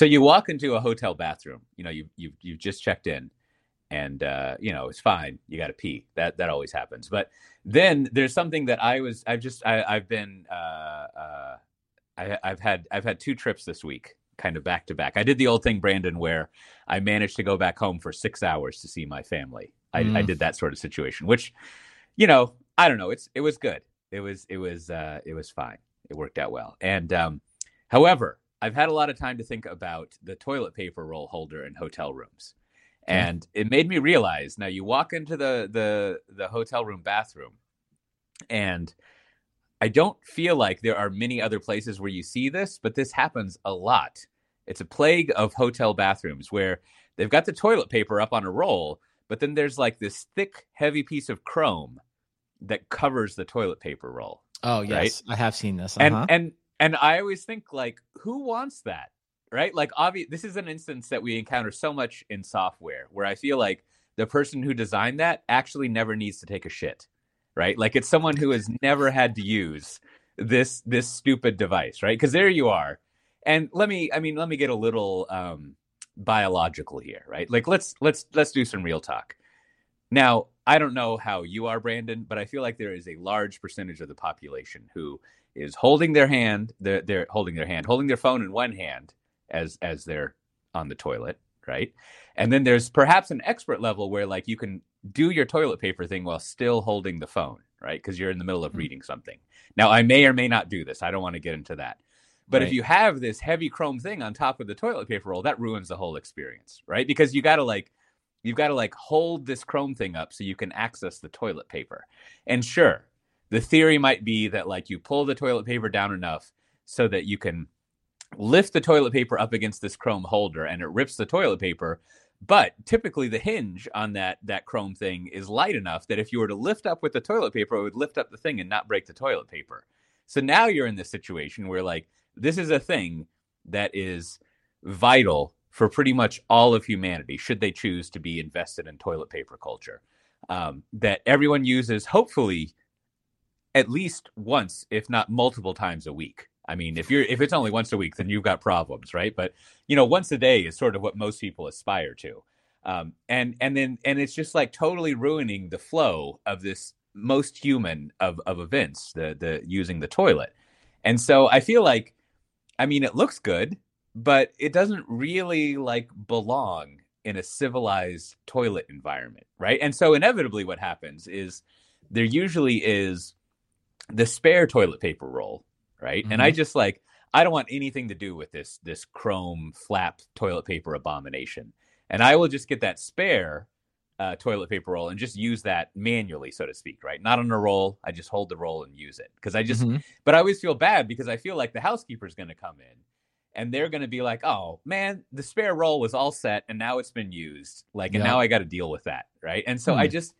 So you walk into a hotel bathroom. You know, you you you've just checked in, and uh, you know it's fine. You got to pee. That that always happens. But then there's something that I was I've just I, I've been uh, uh, I, I've had I've had two trips this week, kind of back to back. I did the old thing, Brandon, where I managed to go back home for six hours to see my family. I, Mm. I did that sort of situation, which you know I don't know. It's it was good. It was it was uh, it was fine. It worked out well. And um, however, I've had a lot of time to think about the toilet paper roll holder in hotel rooms. Yeah. And it made me realize now you walk into the the the hotel room bathroom and I don't feel like there are many other places where you see this, but this happens a lot. It's a plague of hotel bathrooms where they've got the toilet paper up on a roll, but then there's like this thick, heavy piece of chrome that covers the toilet paper roll. Oh yes, I have seen this. Uh-huh. and and I always think like, who wants that? Right? Like obvious this is an instance that we encounter so much in software where I feel like the person who designed that actually never needs to take a shit. Right? Like it's someone who has never had to use this this stupid device, right? Because there you are. And let me I mean, let me get a little um biological here, right? Like let's let's let's do some real talk. Now, I don't know how you are, Brandon, but I feel like there is a large percentage of the population who is holding their hand, they're, they're holding their hand, holding their phone in one hand as as they're on the toilet, right? And then there's perhaps an expert level where like you can do your toilet paper thing while still holding the phone, right? Because you're in the middle of Mhm. reading something. Now, I may or may not do this. I don't want to get into that. But if you have this heavy chrome thing on top of the toilet paper roll, that ruins the whole experience, right? Because you got to like you've got to like hold this chrome thing up so you can access the toilet paper. And sure, the theory might be that like you pull the toilet paper down enough so that you can lift the toilet paper up against this chrome holder and it rips the toilet paper. But typically the hinge on that that chrome thing is light enough that if you were to lift up with the toilet paper, it would lift up the thing and not break the toilet paper. So now you're in this situation where like this is a thing that is vital for pretty much all of humanity, should they choose to be invested in toilet paper culture. Um, that everyone uses, hopefully, at least once, if not multiple times a week. I mean, if you're if it's only once a week, then you've got problems, right? But you know, once a day is sort of what most people aspire to. Um, and and then and it's just like totally ruining the flow of this most human of of events, the the using the toilet. And so I feel like, I mean, it looks good, but it doesn't really like belong in a civilized toilet environment, right? And so inevitably, what happens is there usually is the spare toilet paper roll, right? And I just like I don't want anything to do with this this chrome flap toilet paper abomination, and I will just get that spare uh, toilet paper roll and just use that manually, so to speak, right? Not on a roll. I just hold the roll and use it because I just Mhm. but I always feel bad because I feel like the housekeeper's going to come in and they're going to be like, "Oh man, the spare roll was all set and now it's been used. Like, and Yeah. now I got to deal with that, right?" And so I Hmm. just,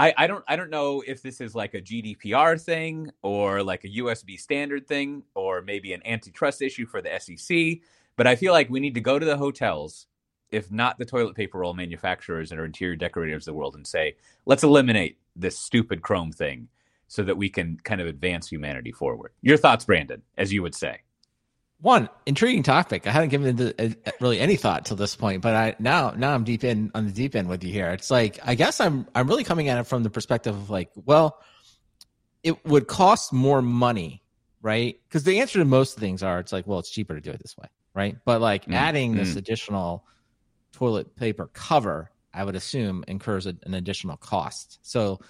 I, I don't, I don't know if this is like a GDPR thing or like a USB standard thing or maybe an antitrust issue for the SEC. But I feel like we need to go to the hotels, if not the toilet paper roll manufacturers and our interior decorators of the world, and say, let's eliminate this stupid chrome thing so that we can kind of advance humanity forward. Your thoughts, Brandon, as you would say. One intriguing topic. I hadn't given it uh, really any thought till this point, but I now now I'm deep in on the deep end with you here. It's like I guess I'm I'm really coming at it from the perspective of like, well, it would cost more money, right? Because the answer to most things are it's like, well, it's cheaper to do it this way, right? But like Mm, adding this mm. additional toilet paper cover, I would assume incurs a, an additional cost. So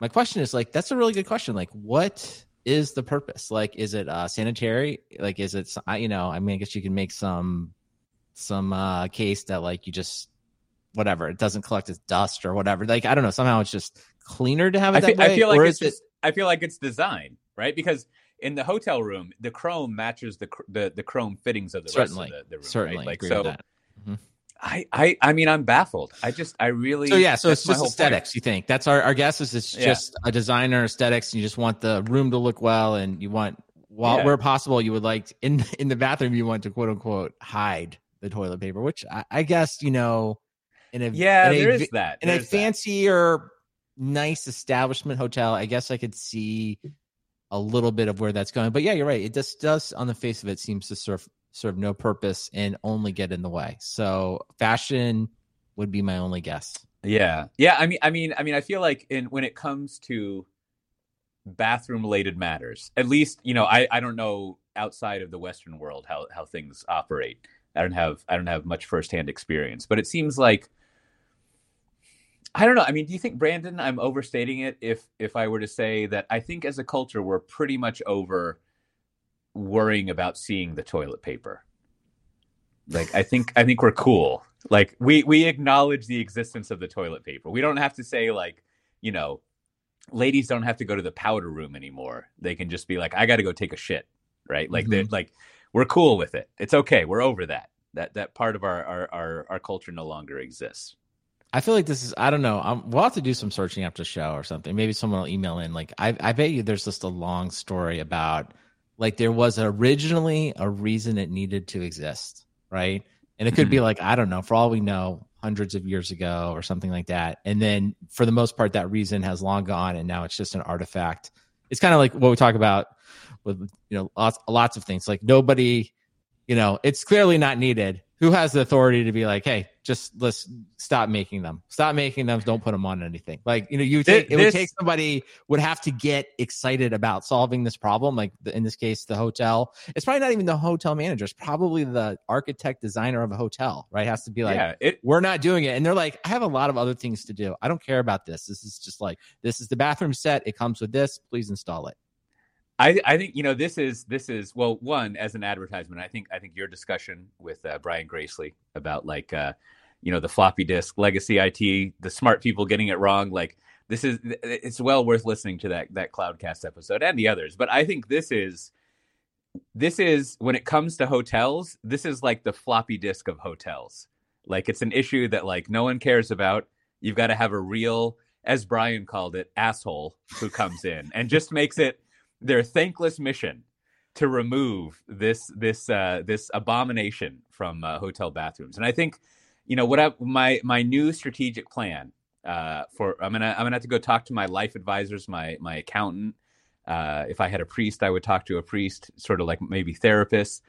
my question is like that's a really good question. Like what is the purpose? Like is it uh sanitary? Like is it you know, I mean I guess you can make some some uh case that like you just whatever, it doesn't collect as dust or whatever. Like I don't know, somehow it's just cleaner to have it I that feel, way. I feel like it's is it- just, I feel like it's design, right? Because in the hotel room, the chrome matches the cr- the, the chrome fittings of the certainly rest of the, the room, certainly right? Like agree so, with that. I, I I mean, I'm baffled. I just I really So yeah, so it's just whole point. aesthetics. You think that's our our guess is it's Yeah. just a designer aesthetics. And you just want the room to look well, and you want while Yeah. where possible, you would like in in the bathroom you want to quote unquote hide the toilet paper, which I, I guess you know in a Yeah, in there vi- is that. in a is that. fancier, nice establishment hotel. I guess I could see a little bit of where that's going, but yeah, you're right. It just does on the face of it seems to serve serve no purpose and only get in the way. So fashion would be my only guess. Yeah. Yeah, I mean I mean I mean I feel like in when it comes to bathroom related matters, at least, you know, I I don't know outside of the western world how how things operate. I don't have I don't have much firsthand experience, but it seems like I don't know. I mean, do you think Brandon I'm overstating it if if I were to say that I think as a culture we're pretty much over worrying about seeing the toilet paper. Like I think I think we're cool. Like we we acknowledge the existence of the toilet paper. We don't have to say like, you know, ladies don't have to go to the powder room anymore. They can just be like, I got to go take a shit, right? Like mm-hmm. they like we're cool with it. It's okay. We're over that. That that part of our our our, our culture no longer exists. I feel like this is I don't know. I'm, we'll have to do some searching after the show or something. Maybe someone will email in. Like I I bet you there's just a long story about like there was originally a reason it needed to exist, right? And it could mm-hmm. be like I don't know. For all we know, hundreds of years ago or something like that. And then for the most part, that reason has long gone, and now it's just an artifact. It's kind of like what we talk about with you know lots lots of things. Like nobody, you know, it's clearly not needed, who has the authority to be like, hey, just let's stop making them, stop making them, don't put them on anything. Like you know, you take, this, it would take somebody would have to get excited about solving this problem. Like in this case, the hotel. It's probably not even the hotel manager. It's probably the architect designer of a hotel. Right? Has to be like, yeah, it, we're not doing it, and they're like, I have a lot of other things to do. I don't care about this. This is just like this is the bathroom set. It comes with this. Please install it. I, I think you know this is this is well one as an advertisement. I think I think your discussion with uh, Brian Gracely about like uh, you know the floppy disk legacy IT, the smart people getting it wrong. Like this is it's well worth listening to that that Cloudcast episode and the others. But I think this is this is when it comes to hotels, this is like the floppy disk of hotels. Like it's an issue that like no one cares about. You've got to have a real, as Brian called it, asshole who comes in and just makes it their thankless mission to remove this this uh, this abomination from uh, hotel bathrooms. And I think, you know, what I, my my new strategic plan uh, for I'm gonna I'm gonna have to go talk to my life advisors, my my accountant. Uh, if I had a priest, I would talk to a priest, sort of like maybe therapists.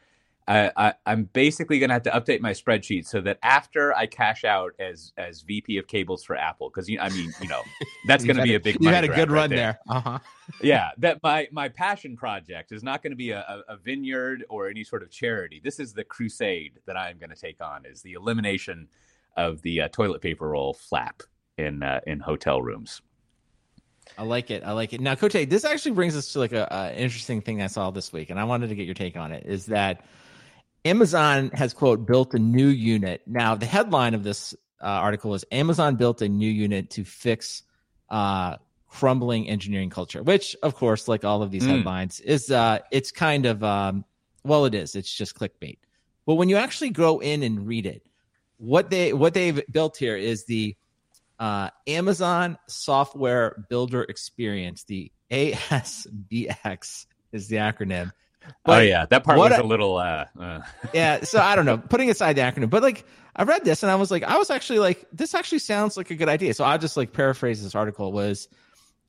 I, am basically going to have to update my spreadsheet so that after I cash out as as VP of cables for Apple, because I mean, you know, that's going to be a big. You had a good run right there. there. Uh-huh. yeah, that my my passion project is not going to be a, a, vineyard or any sort of charity. This is the crusade that I am going to take on. Is the elimination of the uh, toilet paper roll flap in uh, in hotel rooms. I like it. I like it. Now, Cote, this actually brings us to like a, a interesting thing I saw this week, and I wanted to get your take on it. Is that Amazon has quote built a new unit. Now the headline of this uh, article is Amazon built a new unit to fix uh, crumbling engineering culture, which of course, like all of these mm. headlines, is uh, it's kind of um, well, it is. It's just clickbait. But when you actually go in and read it, what they what they've built here is the uh, Amazon Software Builder Experience. The ASBX is the acronym. Oh, but oh yeah, that part was I, a little. Uh, uh. yeah, so I don't know. Putting aside the acronym, but like I read this and I was like, I was actually like, this actually sounds like a good idea. So I just like paraphrase this article was,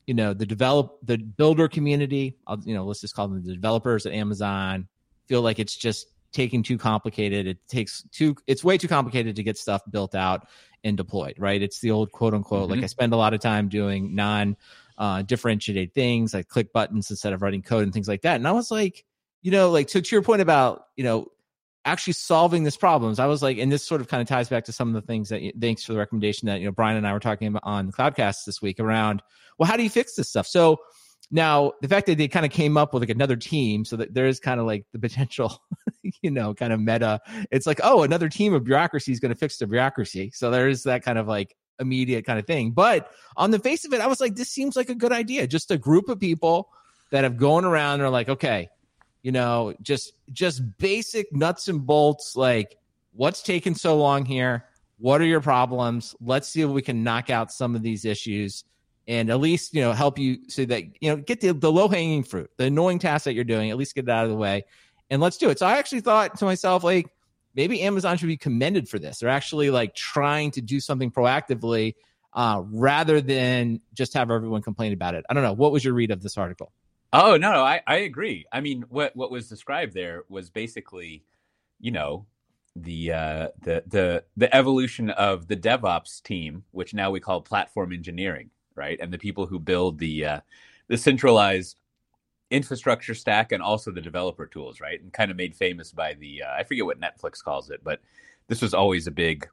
you know, the develop the builder community. I'll, you know, let's just call them the developers at Amazon. Feel like it's just taking too complicated. It takes too. It's way too complicated to get stuff built out and deployed. Right? It's the old quote unquote. Mm-hmm. Like I spend a lot of time doing non. Uh, differentiated things like click buttons instead of writing code and things like that. And I was like, you know, like to, to your point about, you know, actually solving this problems. I was like, and this sort of kind of ties back to some of the things that thanks for the recommendation that, you know, Brian and I were talking about on Cloudcast this week around, well, how do you fix this stuff? So now the fact that they kind of came up with like another team so that there is kind of like the potential, you know, kind of meta. It's like, oh, another team of bureaucracy is going to fix the bureaucracy. So there's that kind of like immediate kind of thing. But on the face of it, I was like, this seems like a good idea. Just a group of people that have gone around and are like, okay, you know, just just basic nuts and bolts like what's taking so long here? What are your problems? Let's see if we can knock out some of these issues and at least, you know, help you so that, you know, get the, the low hanging fruit, the annoying tasks that you're doing, at least get it out of the way. And let's do it. So I actually thought to myself, like, maybe Amazon should be commended for this. They're actually like trying to do something proactively uh, rather than just have everyone complain about it. I don't know. What was your read of this article? Oh no, no, I, I agree. I mean, what what was described there was basically you know, the uh, the the the evolution of the DevOps team, which now we call platform engineering, right? And the people who build the uh, the centralized infrastructure stack and also the developer tools, right? And kind of made famous by the uh, I forget what Netflix calls it, but this was always a big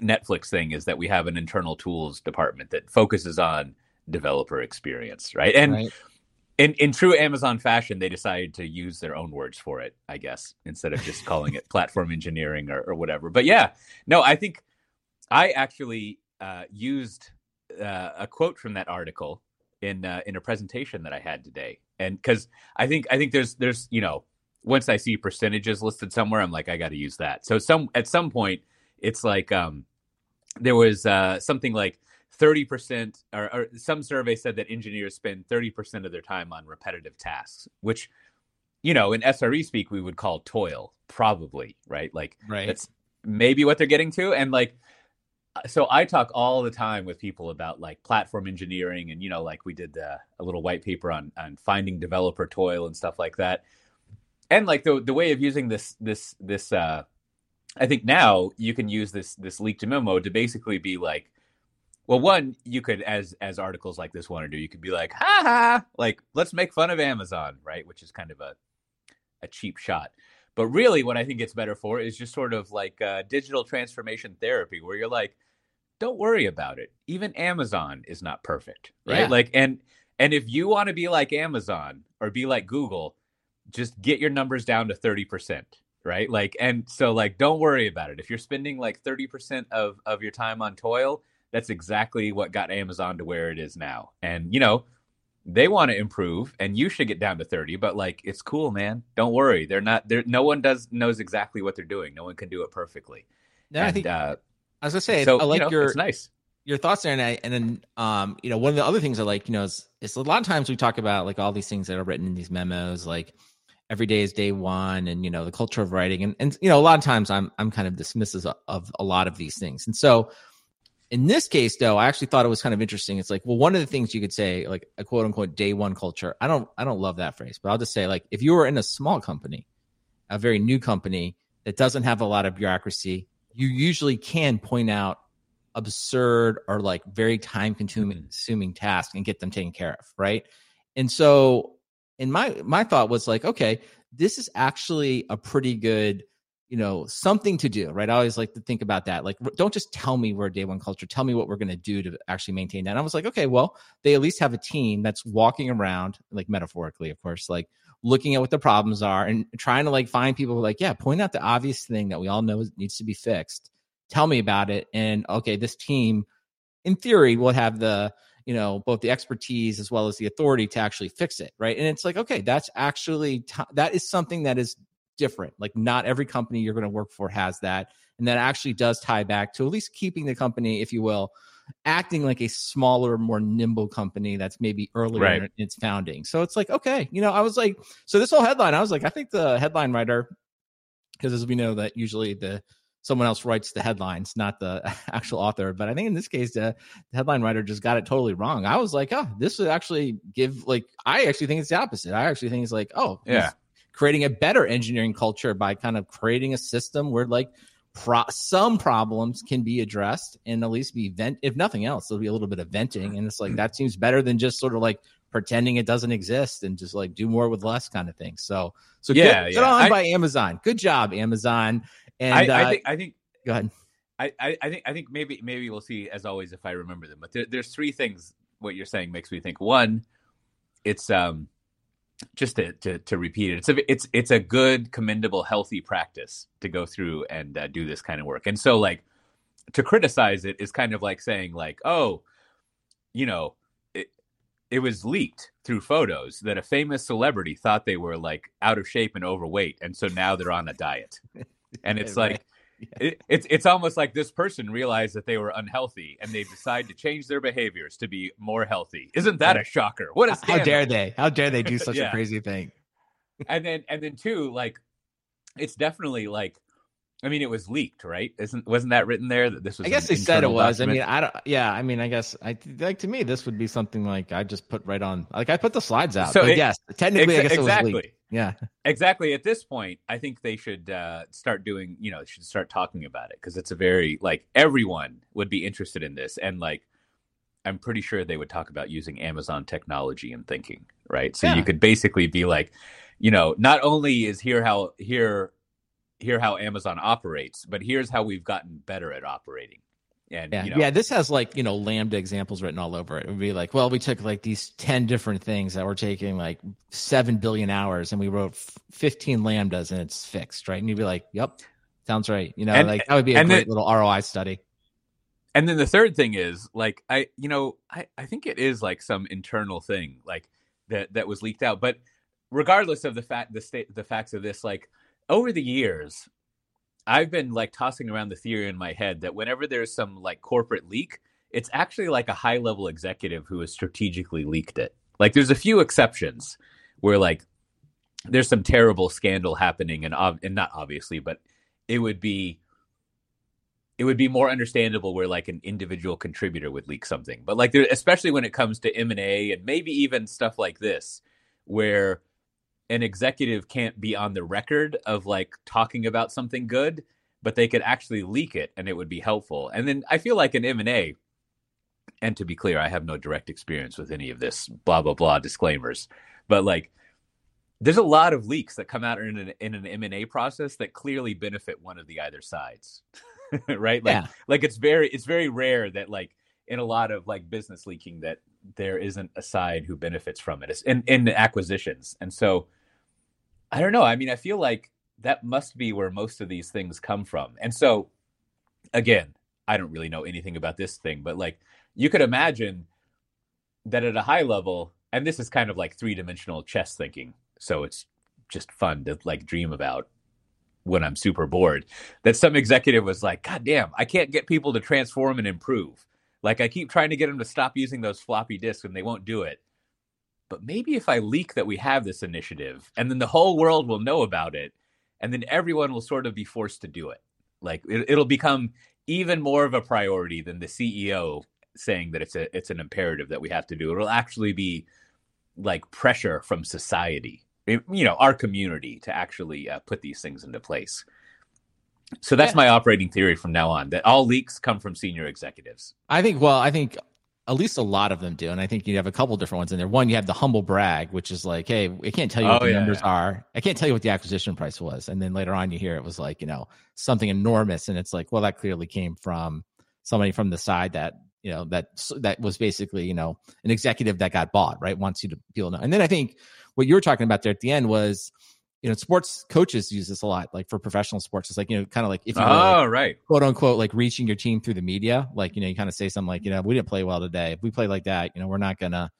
Netflix thing is that we have an internal tools department that focuses on developer experience, right? And right. In in true Amazon fashion, they decided to use their own words for it, I guess, instead of just calling it platform engineering or, or whatever. But yeah, no, I think I actually uh, used uh, a quote from that article in uh, in a presentation that I had today, and because I think I think there's there's you know once I see percentages listed somewhere, I'm like I got to use that. So some at some point, it's like um, there was uh, something like 30% or, or, some survey said that engineers spend 30% of their time on repetitive tasks which you know in sre speak we would call toil probably right? Like right. that's maybe what they're getting to. And like so i talk all the time with people about like platform engineering and you know like we did uh, a little white paper on on finding developer toil and stuff like that. And like the the way of using this this this uh i think now you can use this this leaked memo to basically be like well, one, you could, as as articles like this want to do, you could be like, ha ha, like let's make fun of Amazon, right? Which is kind of a a cheap shot. But really, what I think it's better for is just sort of like uh, digital transformation therapy, where you're like, don't worry about it. Even Amazon is not perfect, right? Yeah. Like, and and if you want to be like Amazon or be like Google, just get your numbers down to thirty percent, right? Like, and so like, don't worry about it. If you're spending like thirty percent of of your time on toil, that's exactly what got Amazon to where it is now. And you know, they want to improve and you should get down to 30 but like it's cool man. Don't worry. They're not there no one does knows exactly what they're doing. No one can do it perfectly. Yeah and, i think uh, i was gonna say so, i like you know, your it's nice. your thoughts there and, I, and then um you know one of the other things i like you know is, is a lot of times we talk about like all these things that are written in these memos like every day is day one and you know the culture of writing and and you know a lot of times i'm i'm kind of dismissive of, of a lot of these things. And so in this case, though, I actually thought it was kind of interesting. It's like, well, one of the things you could say, like a quote unquote day one culture. I don't, I don't love that phrase, but I'll just say, like, if you were in a small company, a very new company that doesn't have a lot of bureaucracy, you usually can point out absurd or like very time consuming mm-hmm. tasks and get them taken care of, right? And so, in my my thought was like, okay, this is actually a pretty good you know something to do right? I always like to think about that like don't just tell me we're day one culture. Tell me what we're going to do to actually maintain that. And i was like okay well they at least have a team that's walking around like metaphorically of course like looking at what the problems are and trying to like find people like yeah point out the obvious thing that we all know needs to be fixed. Tell me about it and okay this team in theory will have the you know both the expertise as well as the authority to actually fix it right? And it's like okay that's actually t- that is something that is different. Like not every company you're going to work for has that. And that actually does tie back to at least keeping the company, if you will, acting like a smaller, more nimble company that's maybe earlier right. in its founding. So it's like, okay, you know, I was like, so this whole headline, I was like, I think the headline writer, because as we know that usually the someone else writes the headlines, not the actual author. But I think in this case, the, the, headline writer just got it totally wrong. I was like, oh, this would actually give like I actually think it's the opposite. I actually think it's like, oh, yeah, creating a better engineering culture by kind of creating a system where like pro- some problems can be addressed and at least be vent if nothing else there'll be a little bit of venting and it's like that seems better than just sort of like pretending it doesn't exist and just like do more with less kind of thing so so yeah, good, yeah. good on I, by amazon good job amazon and I, I, uh, think i think go ahead I, I think I think maybe maybe we'll see as always if I remember them. But there, there's three things. What you're saying makes me think. One, it's um just to, to, to repeat it, it's a it's it's a good, commendable, healthy practice to go through and uh, do this kind of work. And so, like, to criticize it is kind of like saying, like, oh, you know, it it was leaked through photos that a famous celebrity thought they were like out of shape and overweight, and so now they're on a diet. And it's like, it, it's it's almost like this person realized that they were unhealthy and they decide to change their behaviors to be more healthy. Isn't that a shocker? What a scandal. how dare they? How dare they do such yeah. a crazy thing? and then and then two, like it's definitely like I mean, it was leaked, right? Isn't wasn't that written there that this was? I guess they said it was. Document? I mean, I don't. Yeah, I mean, I guess I like to me this would be something like I just put right on. Like I put the slides out. So it, yes, technically, exa- I guess exactly. it was leaked. Yeah, exactly. At this point, I think they should uh, start doing. You know, should start talking about it because it's a very like everyone would be interested in this, and like I'm pretty sure they would talk about using Amazon technology and thinking, right? So Yeah. you could basically be like, you know, not only is here how here here how Amazon operates, but here's how we've gotten better at operating. And yeah, you know, yeah. This has like you know lambda examples written all over it. It would be like, well, we took like these ten different things that were taking like seven billion hours, and we wrote fifteen lambdas, and it's fixed, right? And you'd be like, yep, sounds right. You know, And- like that would be a great then- little ROI study. and then the third thing is like I you know, I, I think it is like some internal thing like that that was leaked out. But regardless of the fact the state the facts of this, like over the years, I've been like tossing around the theory in my head that whenever there's some like corporate leak, it's actually like a high level executive who has strategically leaked it. Like there's a few exceptions where like there's some terrible scandal happening and ob- and not obviously, but it would be it would be more understandable where like an individual contributor would leak something. But like there, especially when it comes to M&A and maybe even stuff like this where an executive can't be on the record of like talking about something good, but they could actually leak it and it would be helpful. And then I feel like an M&A and to be clear, I have no direct experience with any of this blah blah blah disclaimers, but like there's a lot of leaks that come out in an in an M&A process that clearly benefit one of the either sides. right? Like yeah, like it's very it's very rare that like in a lot of like business leaking that there isn't a side who benefits from it. It's in in acquisitions. And so i don't know. I mean i feel like that must be where most of these things come from. And so again i don't really know anything about this thing but like you could imagine that at a high level and this is kind of like three-dimensional chess thinking so it's just fun to like dream about when I'm super bored, that some executive was like, God damn, I can't get people to transform and improve. Like I keep trying to get them to stop using those floppy disks and they won't do it. But maybe if I leak that we have this initiative and then the whole world will know about it and then everyone will sort of be forced to do it. Like it, it'll become even more of a priority than the CEO saying that it's a it's an imperative that we have to do. It'll actually be like pressure from society you know our community to actually uh, put these things into place so that's Yeah. my operating theory from now on that all leaks come from senior executives I think. Well, I think at least a lot of them do, and I think you have a couple different ones in there. One, you have the humble brag, which is like, hey, I can't tell you what Oh, the yeah, numbers yeah. are. I can't tell you what the acquisition price was, and then later on, you hear it was like, you know, something enormous, and it's like, well, that clearly came from somebody from the side that you know that that was basically you know an executive that got bought, right? Wants you to people know. And then I think what you were talking about there at the end was. You know, sports coaches use this a lot, like for professional sports. It's like, you know, kind of like if you were like, oh right quote unquote like reaching your team through the media like you know you kind of say something like you know we didn't play well today if we play like that you know we're not gonna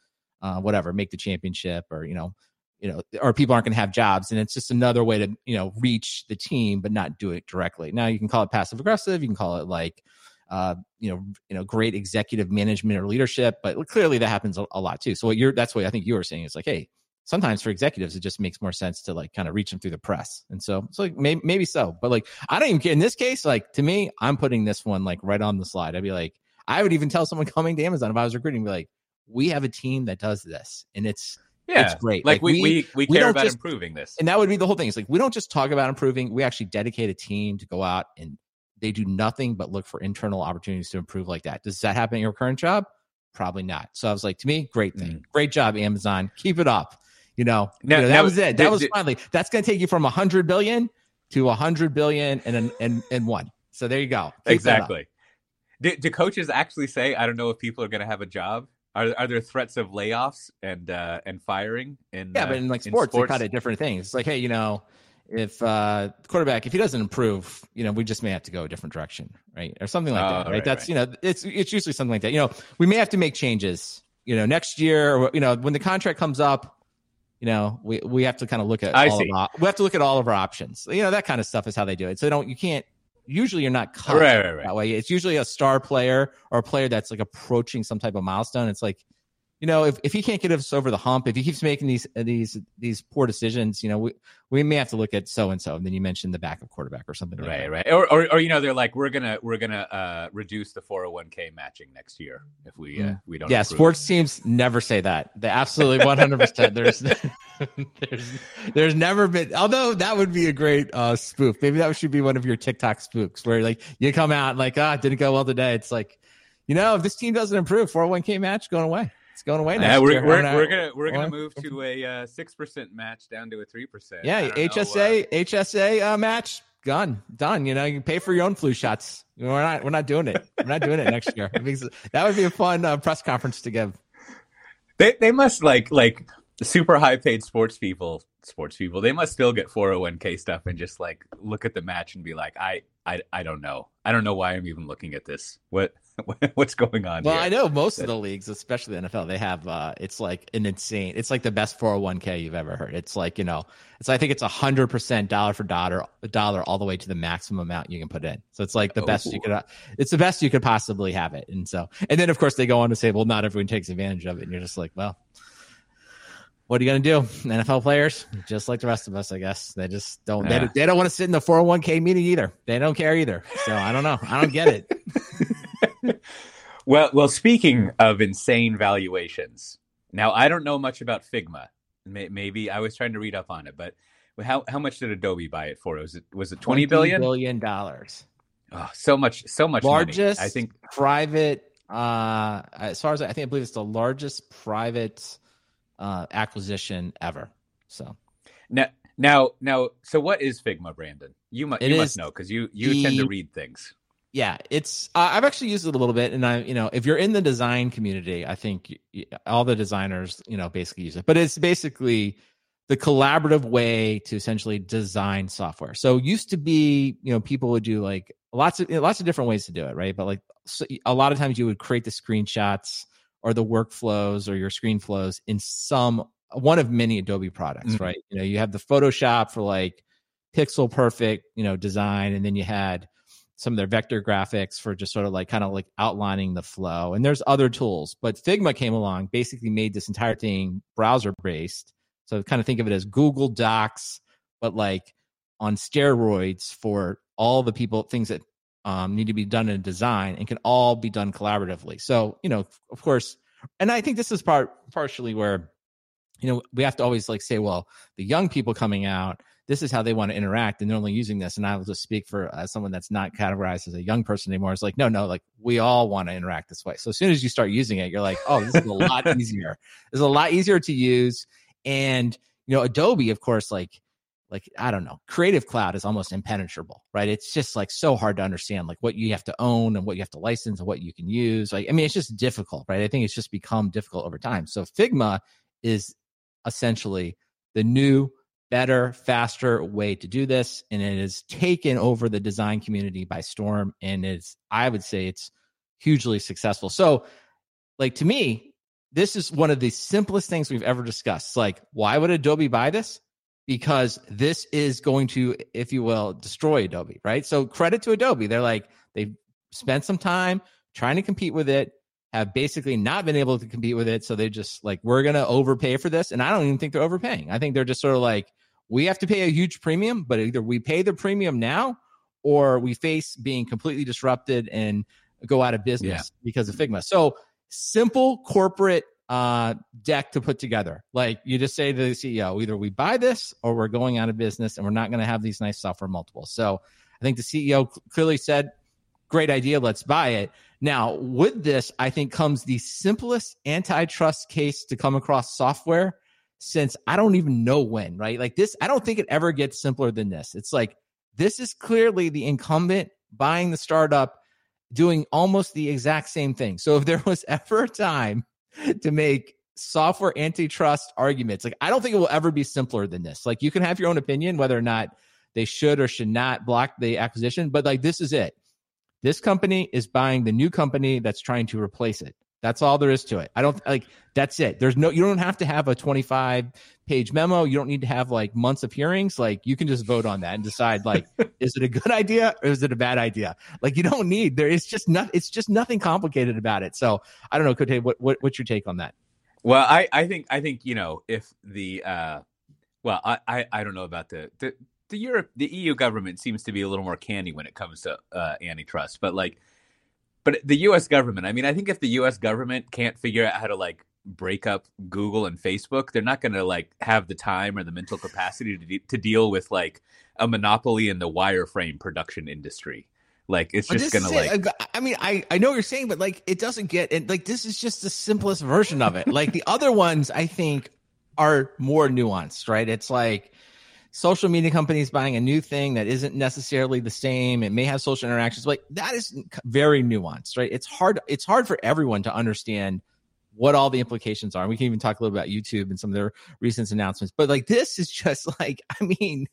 uh whatever make the championship or you know you know or people aren't gonna have jobs and it's just another way to you know reach the team but not do it directly now you can call it passive aggressive you can call it like uh you know you know great executive management or leadership but clearly that happens a, a lot too so what you're that's what i think you were saying is like hey sometimes for executives it just makes more sense to like kind of reach them through the press. And so so like maybe, maybe so but like i don't even care. In this case like to me i'm putting this one like right on the slide. I'd be like i would even tell someone coming to amazon if i was recruiting be like we have a team that does this and it's yeah. it's great. like, Like, we, we- we we care about just- improving this. and that would be the whole thing. It's like we don't just talk about improving. We actually dedicate a team to go out and they do nothing but look for internal opportunities to improve like that. Does that happen in your current job? Probably not. So i was like to me great thing. Mm. Great job amazon. Keep it up you know, Now- you know, that now, was it that did- was did- finally that's going to take you from 100 billion to 100 billion and an- and and one so there you go Keep exactly do, do coaches actually say i don't know if people are going to have a job are, are there threats of layoffs and uh and firing in Yeah, uh, but in like sports, they kind of different things. It's like, hey, you know, if uh quarterback, if he doesn't improve, you know, we just may have to go a different direction, right, or something like Oh, that, right? right, That's right. you know, it's it's usually something like that. You know, we may have to make changes, you know, next year, you know, when the contract comes up. You know, we, we have to kind of look at I all see. of our, we have to look at all of our options. You know, that kind of stuff is how they do it. So don't you can't usually you're not cut right right right that way. It's usually a star player or a player that's like approaching some type of milestone. It's like you know, if, if he can't get us over the hump, if he keeps making these these these poor decisions, you know, we, we may have to look at so and so. And then you mentioned the backup quarterback or something. Like right, that. right. Or, or, or you know, they're like, we're gonna we're gonna uh, reduce the 401k matching next year if we uh, we don't. Yeah, sports teams never say that. They absolutely 100. percent There's there's there's never been. Although that would be a great uh, spoof. Maybe that should be one of your TikTok spoofs where like you come out like ah didn't go well today. It's like you know if this team doesn't improve, 401k match going away. It's going away now. next we're, year. we're, We're gonna we're gonna move to a uh, six percent match down to a three percent. Yeah, HSA HSA uh, match gone done. You know, you pay for your own flu shots. We're not we're not doing it. We're not doing it next year. That would be a fun uh, press conference to give. They they must like like super high paid sports people sports people. They must still get 401k stuff and just like look at the match and be like, I I I don't know. I don't know why I'm even looking at this. What what's going on? Well, here? I know most of the leagues, especially the NFL, they have uh it's like an insane it's like the best 401k you've ever heard. It's like, you know, it's I think it's a hundred percent dollar for dollar dollar all the way to the maximum amount you can put in. So it's like the best you Oh. could uh, it's the best you could possibly have it. And so and then of course they go on to say, well, not everyone takes advantage of it. And you're just like, well, what are you going to do? NFL players, just like the rest of us, I guess. They just don't. They, they don't want to sit in the 401k meeting either. They don't care either. So I don't know. I don't get it. Well, well. Speaking of insane valuations, now I don't know much about Figma. Maybe I was trying to read up on it, but how how much did Adobe buy it for? Was it was it twenty billion? billion dollars. Oh, so much, so much. money. largest I think. private uh as far as I, I think I believe it's the largest private uh acquisition ever. So Now, now, now. So, what is Figma, Brandon? You must you must know because you you tend to read things. Yeah, it's uh, I've actually used it a little bit and I you know, if you're in the design community, I think y- y- all the designers, you know, basically use it. But it's basically the collaborative way to essentially design software. So used to be, you know, people would do like lots of lots of different ways to do it, right? But like so a lot of times you would create the screenshots or the workflows or your screen flows in some one of many Adobe products, Mhm. right? You know, you have the Photoshop for like pixel perfect, you know, design, and then you had some of their vector graphics for just sort of like kind of like outlining the flow. And there's other tools, but Figma came along, basically made this entire thing browser based. So kind of think of it as Google Docs, but like on steroids for all the people things that um, need to be done in design and can all be done collaboratively. So you know, of course, and I think this is part partially where you know we have to always like say, well, the young people coming out, this is how they want to interact, and they're only using this. And I will just speak for uh, someone that's not categorized as a young person anymore. It's like, no, no, like we all want to interact this way. So as soon as you start using it, you're like, oh, this is a lot easier. Is a lot easier to use, and you know, Adobe, of course, like like I don't know, Creative Cloud is almost impenetrable, right? It's just like so hard to understand, like what you have to own and what you have to license and what you can use. Like, I mean, it's just difficult, right? I think it's just become difficult over time. So Figma is essentially the new, better, faster way to do this, and it has taken over the design community by storm. And it's, I would say, it's hugely successful. So, like to me, this is one of the simplest things we've ever discussed. Like, why would Adobe buy this? because this is going to, if you will, destroy Adobe, right? So credit to Adobe. They're like, they've spent some time trying to compete with it, have basically not been able to compete with it. So they just like, we're going to overpay for this. And I don't even think they're overpaying. I think they're just sort of like, we have to pay a huge premium, but either we pay the premium now or we face being completely disrupted and go out of business Yeah. because of Figma. So simple corporate uh deck to put together. Like you just say to the CEO, either we buy this or we're going out of business and we're not going to have these nice software multiples. So I think the CEO clearly said, great idea, let's buy it. Now, with this, I think comes the simplest antitrust case to come across software since I don't even know when, right? Like this, I don't think it ever gets simpler than this. It's like this is clearly the incumbent buying the startup doing almost the exact same thing. So if there was ever a time to make software antitrust arguments. Like, I don't think it will ever be simpler than this. Like, you can have your own opinion whether or not they should or should not block the acquisition, but like, this is it. This company is buying the new company that's trying to replace it. That's all there is to it. I don't like that's it. There's no, you don't have to have a 25 page memo. You don't need to have like months of hearings. Like, you can just vote on that and decide, like, is it a good idea or is it a bad idea? Like, you don't need, there is just not, it's just nothing complicated about it. So, I don't know, Cote, what, what what's your take on that? Well, I, I think I think you know if the uh, well I, I, I don't know about the the the Europe the EU government seems to be a little more candy when it comes to uh, antitrust, but like, but the U.S. government. I mean, I think if the U.S. government can't figure out how to like break up Google and Facebook, they're not going to like have the time or the mental capacity to de- to deal with like a monopoly in the wireframe production industry. Like it's just gonna like. I mean, I I know what you're saying, but like it doesn't get and Like this is just the simplest version of it. like the other ones, I think are more nuanced, right? It's like social media companies buying a new thing that isn't necessarily the same. It may have social interactions, like that is very nuanced, right? It's hard. It's hard for everyone to understand what all the implications are. And We can even talk a little about YouTube and some of their recent announcements. But like this is just like, I mean,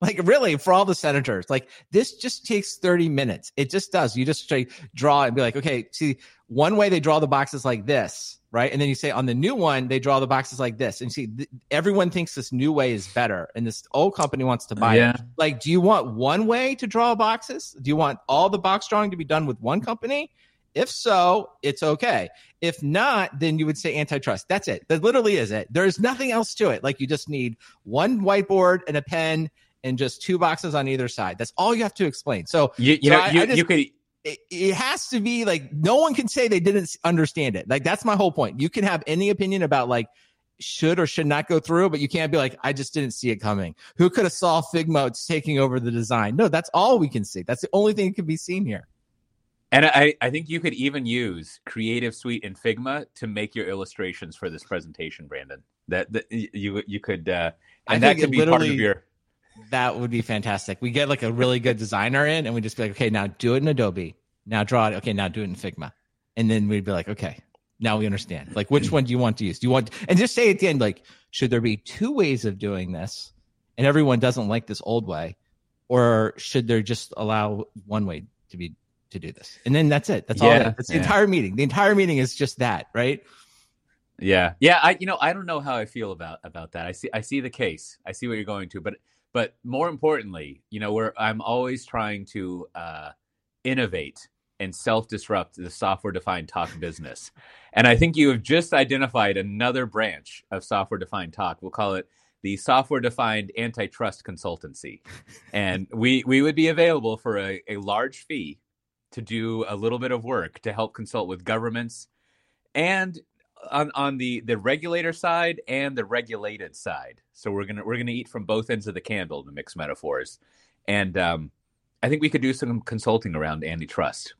like really for all the senators, like this just takes 30 minutes. It just does. You just draw and be like, okay, see, one way they draw the boxes like this, right? And then you say on the new one, they draw the boxes like this. And see, th- everyone thinks this new way is better. And this old company wants to buy yeah. it. Like, do you want one way to draw boxes? Do you want all the box drawing to be done with one company? If so, it's okay. If not, then you would say antitrust. That's it. That literally is it. There's nothing else to it. Like you just need one whiteboard and a pen and just two boxes on either side. That's all you have to explain. So you, you so know, I, you, I just, you could. It, it has to be like no one can say they didn't understand it. Like that's my whole point. You can have any opinion about like should or should not go through, but you can't be like, I just didn't see it coming. Who could have saw Figma taking over the design? No, that's all we can see. That's the only thing that can be seen here. And I, I think you could even use Creative Suite in Figma to make your illustrations for this presentation, Brandon. That, that you you could uh, and that could be part of your. That would be fantastic. We get like a really good designer in, and we just be like, okay, now do it in Adobe. Now draw it. Okay, now do it in Figma, and then we'd be like, okay, now we understand. Like, which one do you want to use? Do you want and just say at the end, like, should there be two ways of doing this, and everyone doesn't like this old way, or should there just allow one way to be to do this. And then that's it. That's all. Yeah, that's the yeah. entire meeting. The entire meeting is just that, right? Yeah. Yeah. I you know, I don't know how I feel about about that. I see I see the case. I see what you're going to, but but more importantly, you know, where I'm always trying to uh innovate and self-disrupt the software-defined talk business. And I think you have just identified another branch of software-defined talk. We'll call it the software-defined antitrust consultancy. and we we would be available for a, a large fee to do a little bit of work to help consult with governments and on, on the the regulator side and the regulated side. So we're gonna we're gonna eat from both ends of the candle, the mixed metaphors, and um, I think we could do some consulting around antitrust.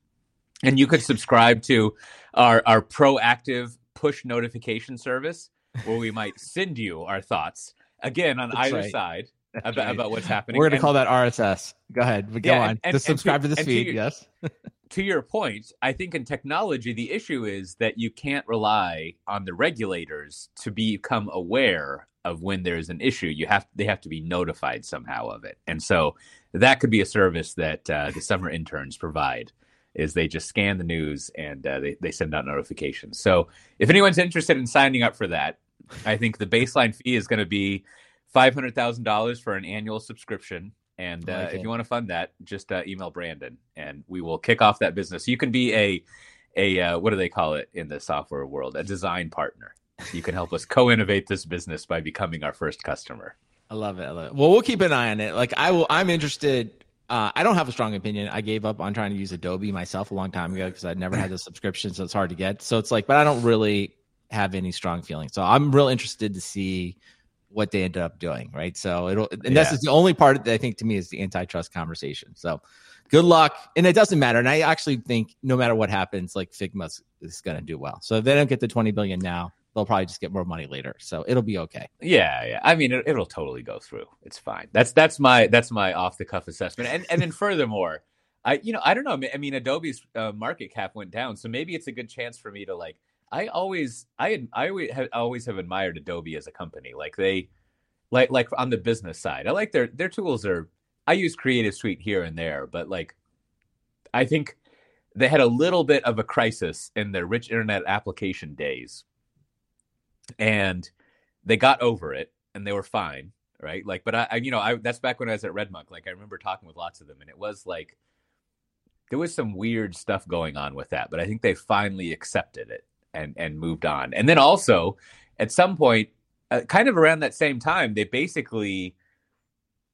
And you could subscribe to our our proactive push notification service, where we might send you our thoughts again on That's either right. side about, right. about what's happening. We're going to call that RSS. Go ahead. But go yeah, on. And, and, Just subscribe to, to, this feed. To your, yes. to your point, I think in technology, the issue is that you can't rely on the regulators to become aware of when there's an issue. You have they have to be notified somehow of it, and so that could be a service that uh, the summer interns provide. Is they just scan the news and uh, they they send out notifications. So if anyone's interested in signing up for that, I think the baseline fee is going to be five hundred thousand dollars for an annual subscription. And uh, if you want to fund that, just uh, email Brandon, and we will kick off that business. You can be a a uh, what do they call it in the software world? A design partner. You can help us co-innovate this business by becoming our first customer. I love it. I love it. Well, we'll keep an eye on it. Like I will. I'm interested. Uh, I don't have a strong opinion. I gave up on trying to use Adobe myself a long time ago because I'd never had a subscription, so it's hard to get. So it's like, but I don't really have any strong feelings. So I'm real interested to see what they ended up doing, right? So it'll, and yeah. this is the only part that I think to me is the antitrust conversation. So good luck. And it doesn't matter. And I actually think no matter what happens, like Figma is going to do well. So if they don't get the 20 billion now, they'll probably just get more money later. So it'll be okay. Yeah. Yeah. I mean, it, will totally go through. It's fine. That's, that's my, that's my off the cuff assessment. And, and then furthermore, I, you know, I don't know. I mean, Adobe's uh, market cap went down. So maybe it's a good chance for me to like, I always, I, I always have, always have admired Adobe as a company. Like they, like, like on the business side, I like their their tools are. I use Creative Suite here and there, but like, I think they had a little bit of a crisis in their rich internet application days, and they got over it and they were fine, right? Like, but I, I you know, I that's back when I was at Redmonk. Like, I remember talking with lots of them, and it was like there was some weird stuff going on with that, but I think they finally accepted it and and moved on. And then also at some point, uh, kind of around that same time, they basically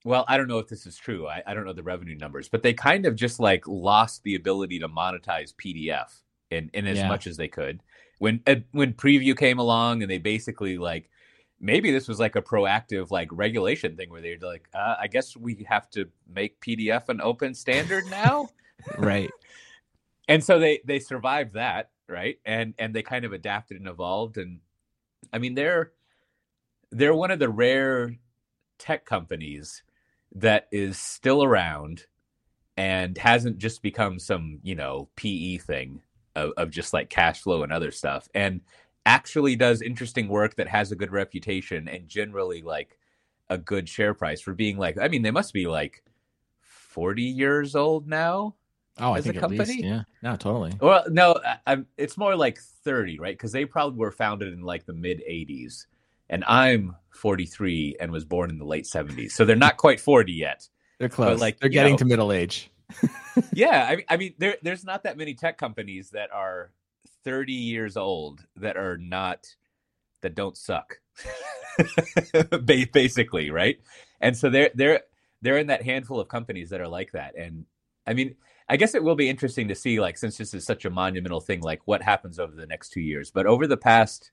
well, I don't know if this is true. I, I don't know the revenue numbers, but they kind of just like lost the ability to monetize PDF in, in as Yeah. much as they could. When uh, when preview came along and they basically like maybe this was like a proactive like regulation thing where they're like, uh, I guess we have to make PDF an open standard now. right. and so they they survived that right? And and they kind of adapted and evolved and i mean they're they're one of the rare tech companies that is still around and hasn't just become some you know pe thing of, of just like cash flow and other stuff and actually does interesting work that has a good reputation and generally like a good share price for being like i mean they must be like 40 years old now Oh, I think at least. company? Yeah. No, totally. well, no, I, I'm, it's more like 30, right? Because they probably were founded in like the mid 80s. And I'm 43 and was born in the late 70s. So they're not quite 40 yet. They're close. like, They're getting know- to middle age. yeah. I mean, I mean there, there's not that many tech companies that are 30 years old that are not, that don't suck. Basically, right? And so they're, they're, they're in that handful of companies that are like that. And I mean, I guess it will be interesting to see, like, since this is such a monumental thing, like what happens over the next two years. But over the past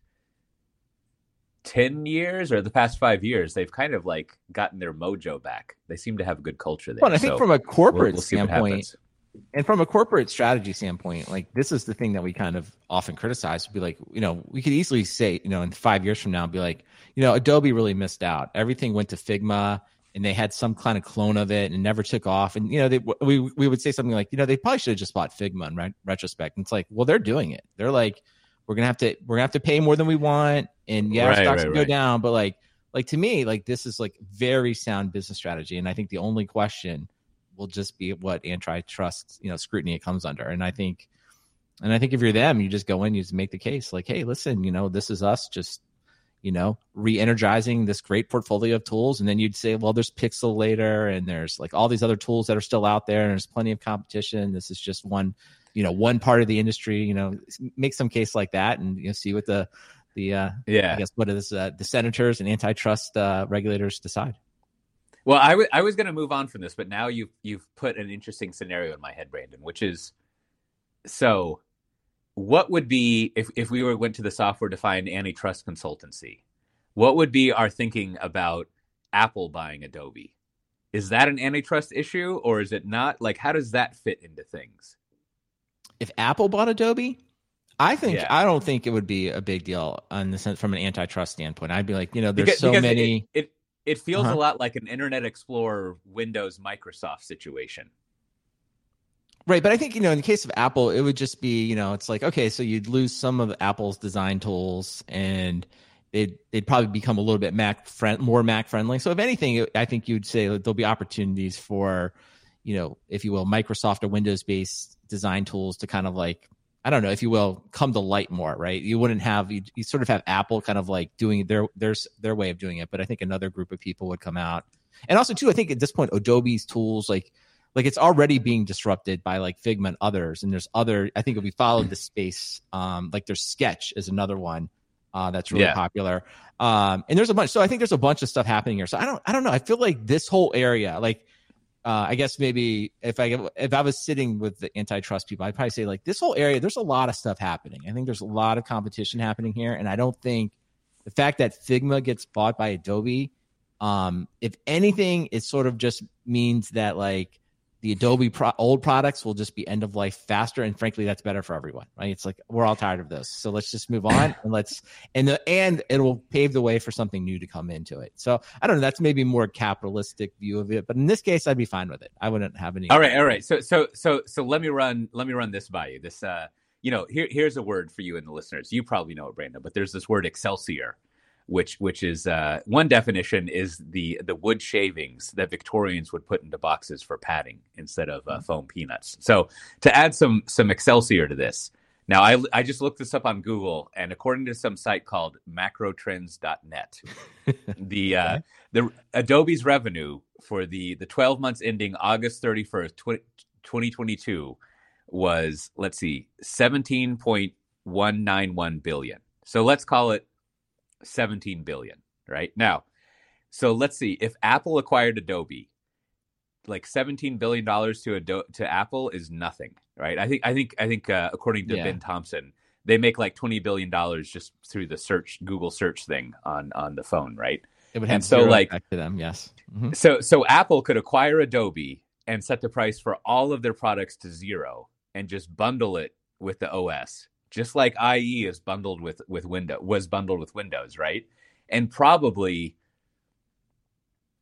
10 years or the past five years, they've kind of like gotten their mojo back. They seem to have a good culture there. Well, and I think So from a we'll- corporate we'll standpoint, and from a corporate strategy standpoint, like this is the thing that we kind of often criticize. Be like, you know, we could easily say, you know, in five years from now, be like, you know, Adobe really missed out. Everything went to Figma, and they had some kind of clone of it and never took off. And you know, they we we would say something like, you know, they probably should have just bought Figma in re- retrospect. And it's like, well, they're doing it. They're like, we're gonna have to we're gonna have to pay more than we want, and yeah, Right, stocks right, will go right. down, but like. Like to me, like this is like very sound business strategy, and I think the only question will just be what antitrust you know scrutiny it comes under and i think and i think if you're them you just go in you just make the case like hey listen you know this is us just you know re-energizing this great portfolio of tools. And then you'd say well there's Pixelmator and there's like all these other tools that are still out there and there's plenty of competition. This is just one you know one part of the industry you know make some case like that and you know see what the the uh yeah, i guess what is uh, the senators and antitrust uh regulators decide. Well, I wa- I was going to move on from this, but now you've you've put an interesting scenario in my head, Brandon, which is so what would be if if we were went to the software defined antitrust consultancy, what would be our thinking about Apple buying Adobe? Is that an antitrust issue or is it not? Like how does that fit into things? if Apple bought Adobe, I think Yeah. I don't think it would be a big deal on the sense from an antitrust standpoint. I'd be like, you know, there's Because- so because many. It, it it feels Uh-huh. a lot like an Internet Explorer Windows Microsoft situation. Right, but I think you know, in the case of Apple, it would just be you know, it's like okay, so you'd lose some of Apple's design tools, and they'd they'd probably become a little bit Mac friend, more Mac friendly. So if anything, I think you'd say that there'll be opportunities for, you know, if you will, Microsoft or Windows based design tools to kind of like I don't know, if you will, come to light more, right? You wouldn't have you, you sort of have Apple kind of like doing their their their way of doing it, but I think another group of people would come out, and also too, I think at this point, Adobe's tools like like it's already being disrupted by like Figma and others, and there's other. I think if we followed the space, um, like there's Sketch is another one uh, that's really Yeah. popular, um, and there's a bunch. So I think there's a bunch of stuff happening here. So I don't, I don't know. I feel like this whole area, like uh, I guess maybe if I if I was sitting with the antitrust people, I'd probably say like this whole area. There's a lot of stuff happening. I think there's a lot of competition happening here, and I don't think the fact that Figma gets bought by Adobe, um, if anything, it sort of just means that like the Adobe pro- old products will just be end of life faster, and frankly, that's better for everyone, right? It's like we're all tired of this, so let's just move on and let's and the and it will pave the way for something new to come into it. So I don't know. That's maybe more capitalistic view of it, but in this case, I'd be fine with it. I wouldn't have any. All right, all right. So so so so let me run let me run this by you. This uh you know, here here's a word for you and the listeners. You probably know it, Brandon, but there's this word Excelsior, which which is uh one definition is the the wood shavings that Victorians would put into boxes for padding instead of uh, foam peanuts. So to add some some Excelsior to this. Now I I just looked this up on Google and according to some site called macrotrends.net, the uh the Adobe's revenue for the the 12 months ending August thirty first, twenty twenty two, was let's see 17 point 191 billion. So let's call it 17 billion, right? Now, so let's see if Apple acquired Adobe, like 17 billion dollars to Ado- to Apple is nothing, right? I think I think I think uh, according to Yeah. Ben Thompson, they make like 20 billion dollars just through the search Google search thing on on the phone, right? It would have And so, like- effect to them. Yes. Mhm. So so Apple could acquire Adobe and set the price for all of their products to zero and just bundle it with the OS, just like IE is bundled with with Windows was bundled with Windows, right? And probably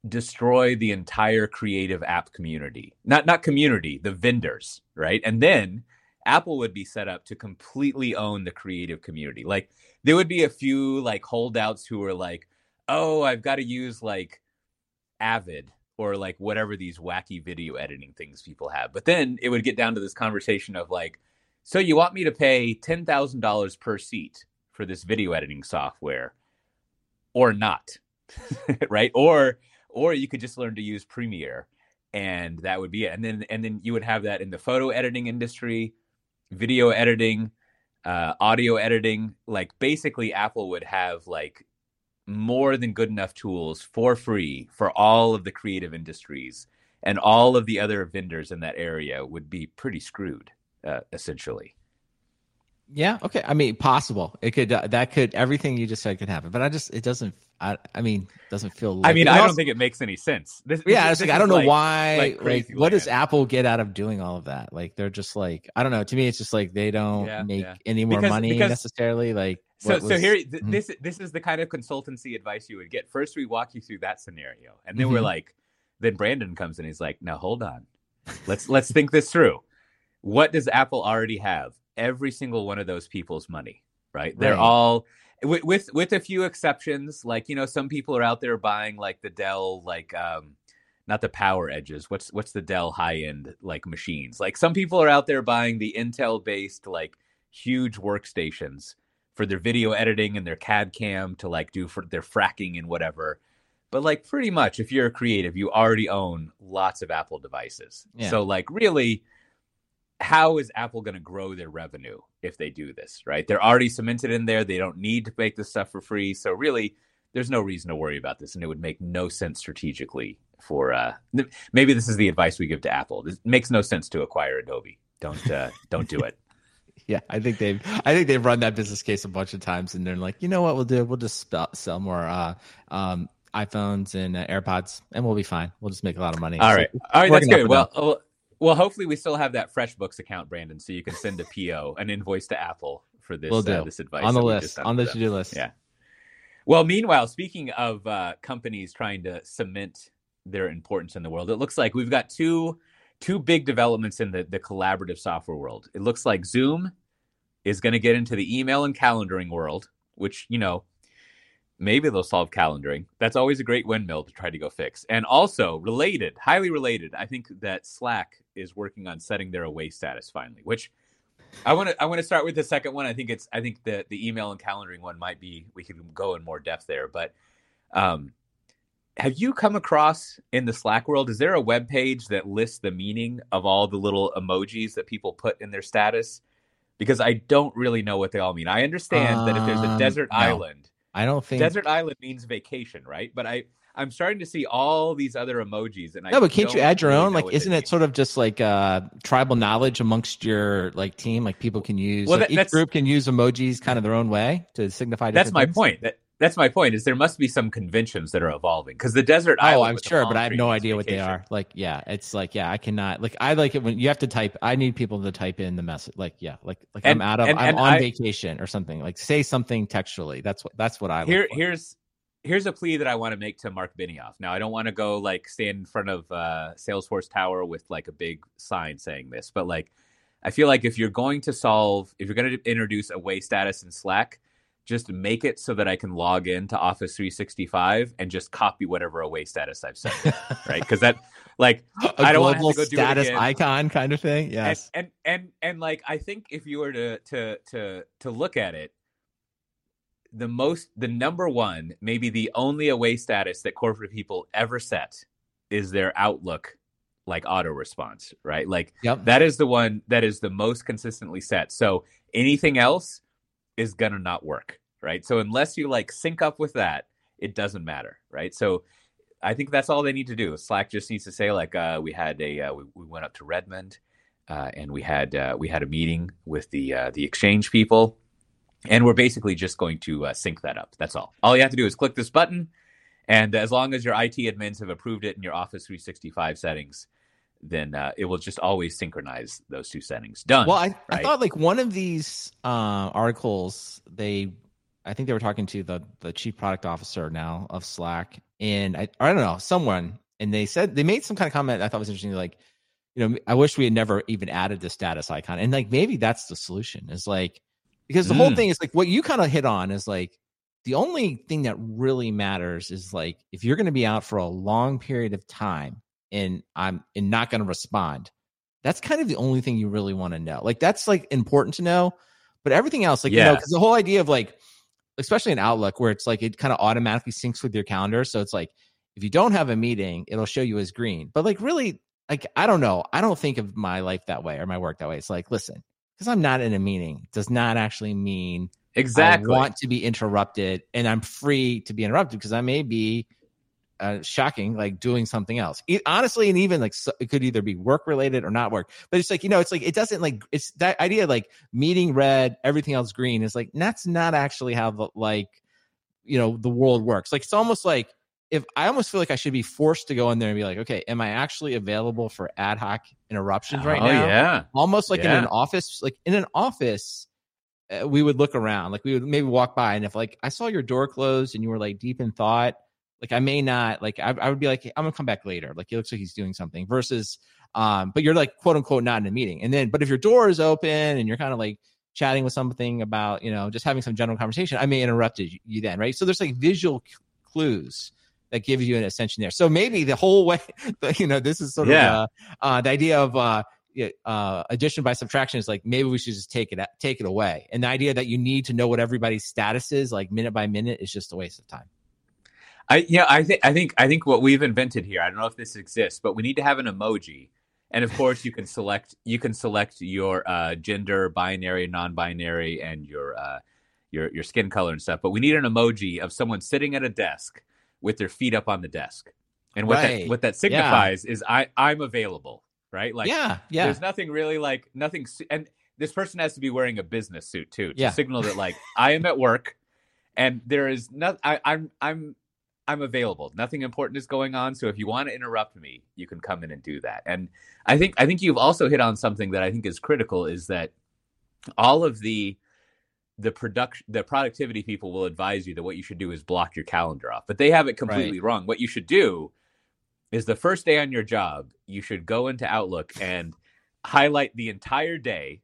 destroy the entire creative app community. Not not community, the vendors, right? And then Apple would be set up to completely own the creative community. Like there would be a few like holdouts who are like, "Oh, I've got to use like Avid or like whatever these wacky video editing things people have. But then it would get down to this conversation of like, so you want me to pay ten thousand dollars per seat for this video editing software, or not, right? Or or you could just learn to use Premiere, and that would be it. And then and then you would have that in the photo editing industry, video editing, uh, audio editing. Like basically, Apple would have like more than good enough tools for free for all of the creative industries and all of the other vendors in that area would be pretty screwed uh, essentially Yeah. Okay. I mean, possible. It could. Uh, that could. Everything you just said could happen. But I just. It doesn't. I. I mean, doesn't feel. Like, I mean it i don't think it makes any sense this, Yeah, this- it's like I don't is know why. like Like, what does. Apple get out of doing all of that? Like, they're just like I don't know. To me, it's just like they don't Yeah, make yeah. any more Because- money because- necessarily. Like, so what so here th- Mhm. this this is the kind of consultancy advice you would get first we walk you through that scenario and then we're Mhm. like then brandon comes in he's like now hold on let's let's think this through what does apple already have? Every single one of those people's money right? They're all with, with with a few exceptions like you know some people are out there buying like the dell like um not the power edges what's what's the dell high end like machines? Like some people are out there buying the intel based like huge workstations for their video editing and their cad cam to like do for their fracking and whatever. But like pretty much if you're a creative you already own lots of apple devices. Yeah. so like really how is apple going to grow their revenue if they do this right they're already cemented in there they don't need to make this stuff for free so really there's no reason to worry about this and it would make no sense strategically for uh th- maybe this is the advice we give to apple it makes no sense to acquire adobe don't uh don't do it Yeah, I think they've. I think they've run that business case a bunch of times, and they're like, you know what, we'll do. We'll just sell more uh, um, iPhones and uh, AirPods, and we'll be fine. We'll just make a lot of money. all So right all right that's good well uh, well hopefully we still have that freshbooks account brandon so you can send a po an invoice to apple for this we'll do uh, this advice on the list, on the to do list. Yeah. Well, meanwhile, speaking of uh, companies trying to cement their importance in the world, it looks like we've got two two big developments in the the collaborative software world. It looks like Zoom is going to get into the email and calendaring world, which you know maybe they'll solve calendaring. That's always a great windmill to try to go fix. And also related, highly related, I think that Slack is working on setting their away status finally, which I want to I want to start with the second one. I think it's I think the the email and calendaring one might be we could go in more depth there, but um have you come across in the Slack world is there a web page that lists the meaning of all the little emojis that people put in their status? Because I don't really know what they all mean. I understand that if there's a Um, desert no. island, I don't think. desert island means vacation, right? But I I'm starting to see all these other emojis and I no, but can't you add your own? Like, isn't it mean. sort of just like uh, tribal knowledge amongst your like team? Like, people can use. Well, like, that- each group can use emojis kind of their own way to signify. that's my things? point. That that's my point. Is there must be some conventions that are evolving because the desert. Oh, I'm sure, but I have no idea what they are. Like, yeah, it's like, yeah, I cannot. Like, I like it when you have to type. I need people to type in the message. Like, yeah, like, like And- I'm out of, and- I'm and on I- vacation or something. Like, say something textually. That's what, that's what I. Here, here's here's a plea that I want to make to Mark Benioff. Now, I don't want to go like stand in front of uh, Salesforce Tower with like a big sign saying this, but like, I feel like if you're going to solve, if you're going to introduce away status in Slack, just make it so that I can log in to Office 365 and just copy whatever away status I've set, right? Because that, like, a I don't have global go status icon kind of thing. Yes. and, and and and like I think if you were to to to to look at it, the most the number one, maybe the only away status that corporate people ever set is their Outlook like auto response, right? Like yep. that is the one that is the most consistently set. So anything else, is gonna not work, right? So unless you like sync up with that, it doesn't matter, right? So I think that's all they need to do. Slack just needs to say like, uh, we had a uh, we, we went up to Redmond, uh, and we had uh, we had a meeting with the uh, the exchange people, and we're basically just going to uh, sync that up. That's all. All you have to do is click this button, and as long as your IT admins have approved it in your Office 365 settings, then uh, it will just always synchronize those two settings. Done. Well, I, right? I thought like one of these uh, articles, they, I think they were talking to the the chief product officer now of Slack, and I, I don't know someone, and they said they made some kind of comment I thought was interesting, like, you know, I wish we had never even added the status icon, and like maybe that's the solution is like because the whole Mm. thing is like what you kind of hit on is like the only thing that really matters is like if you're going to be out for a long period of time and I'm and not going to respond, that's kind of the only thing you really want to know. Like that's like important to know, but everything else, like you know, because the whole idea of like, especially in Outlook, where it's like it kind of automatically syncs with your calendar, so it's like if you don't have a meeting, it'll show you as green. But like really, like I don't know, I don't think of my life that way or my work that way. It's like listen, because I'm not in a meeting does not actually mean exactly. I want to be interrupted and I'm free to be interrupted because I may be uh, shocking, like doing something else. E- honestly, and even like so, it could either be work related or not work. But it's like you know, it's like it doesn't like it's that idea like meeting red, everything else green is like that's not actually how the like you know the world works. Like it's almost like if I almost feel like I should be forced to go in there and be like, okay, am I actually available for ad hoc interruptions right oh, now? yeah. almost like in an office like in an office uh, we would look around like we would maybe walk by and if like i saw your door closed and you were like deep in thought like i may not like i, I would be like i'm gonna come back later like it looks like he's doing something versus um but you're like quote unquote not in a meeting and then but if your door is open and you're kind of like chatting with something about you know just having some general conversation i may interrupt you you then right so there's like visual c- clues that give you an ascension there so maybe the whole way you know this is sort Yeah. of uh, uh the idea of uh uh, addition by subtraction is like maybe we should just take it take it away. And the idea that you need to know what everybody's status is, like minute by minute, is just a waste of time. I yeah, I think I think I think what we've invented here. I don't know if this exists, but we need to have an emoji, and of course you can select you can select your uh, gender, binary, non-binary, and your uh, your your skin color and stuff. But we need an emoji of someone sitting at a desk with their feet up on the desk, and what Right. that what that signifies is I I'm available, right? Like yeah, yeah, there's nothing really like nothing and this person has to be wearing a business suit too to Yeah. signal that like i am at work and there is not I, i'm i'm i'm available nothing important is going on so if you want to interrupt me you can come in and do that and i think i think you've also hit on something that i think is critical is that all of the the production the productivity people will advise you that what you should do is block your calendar off but they have it completely wrong what you should do is the first day on your job you should go into outlook and highlight the entire day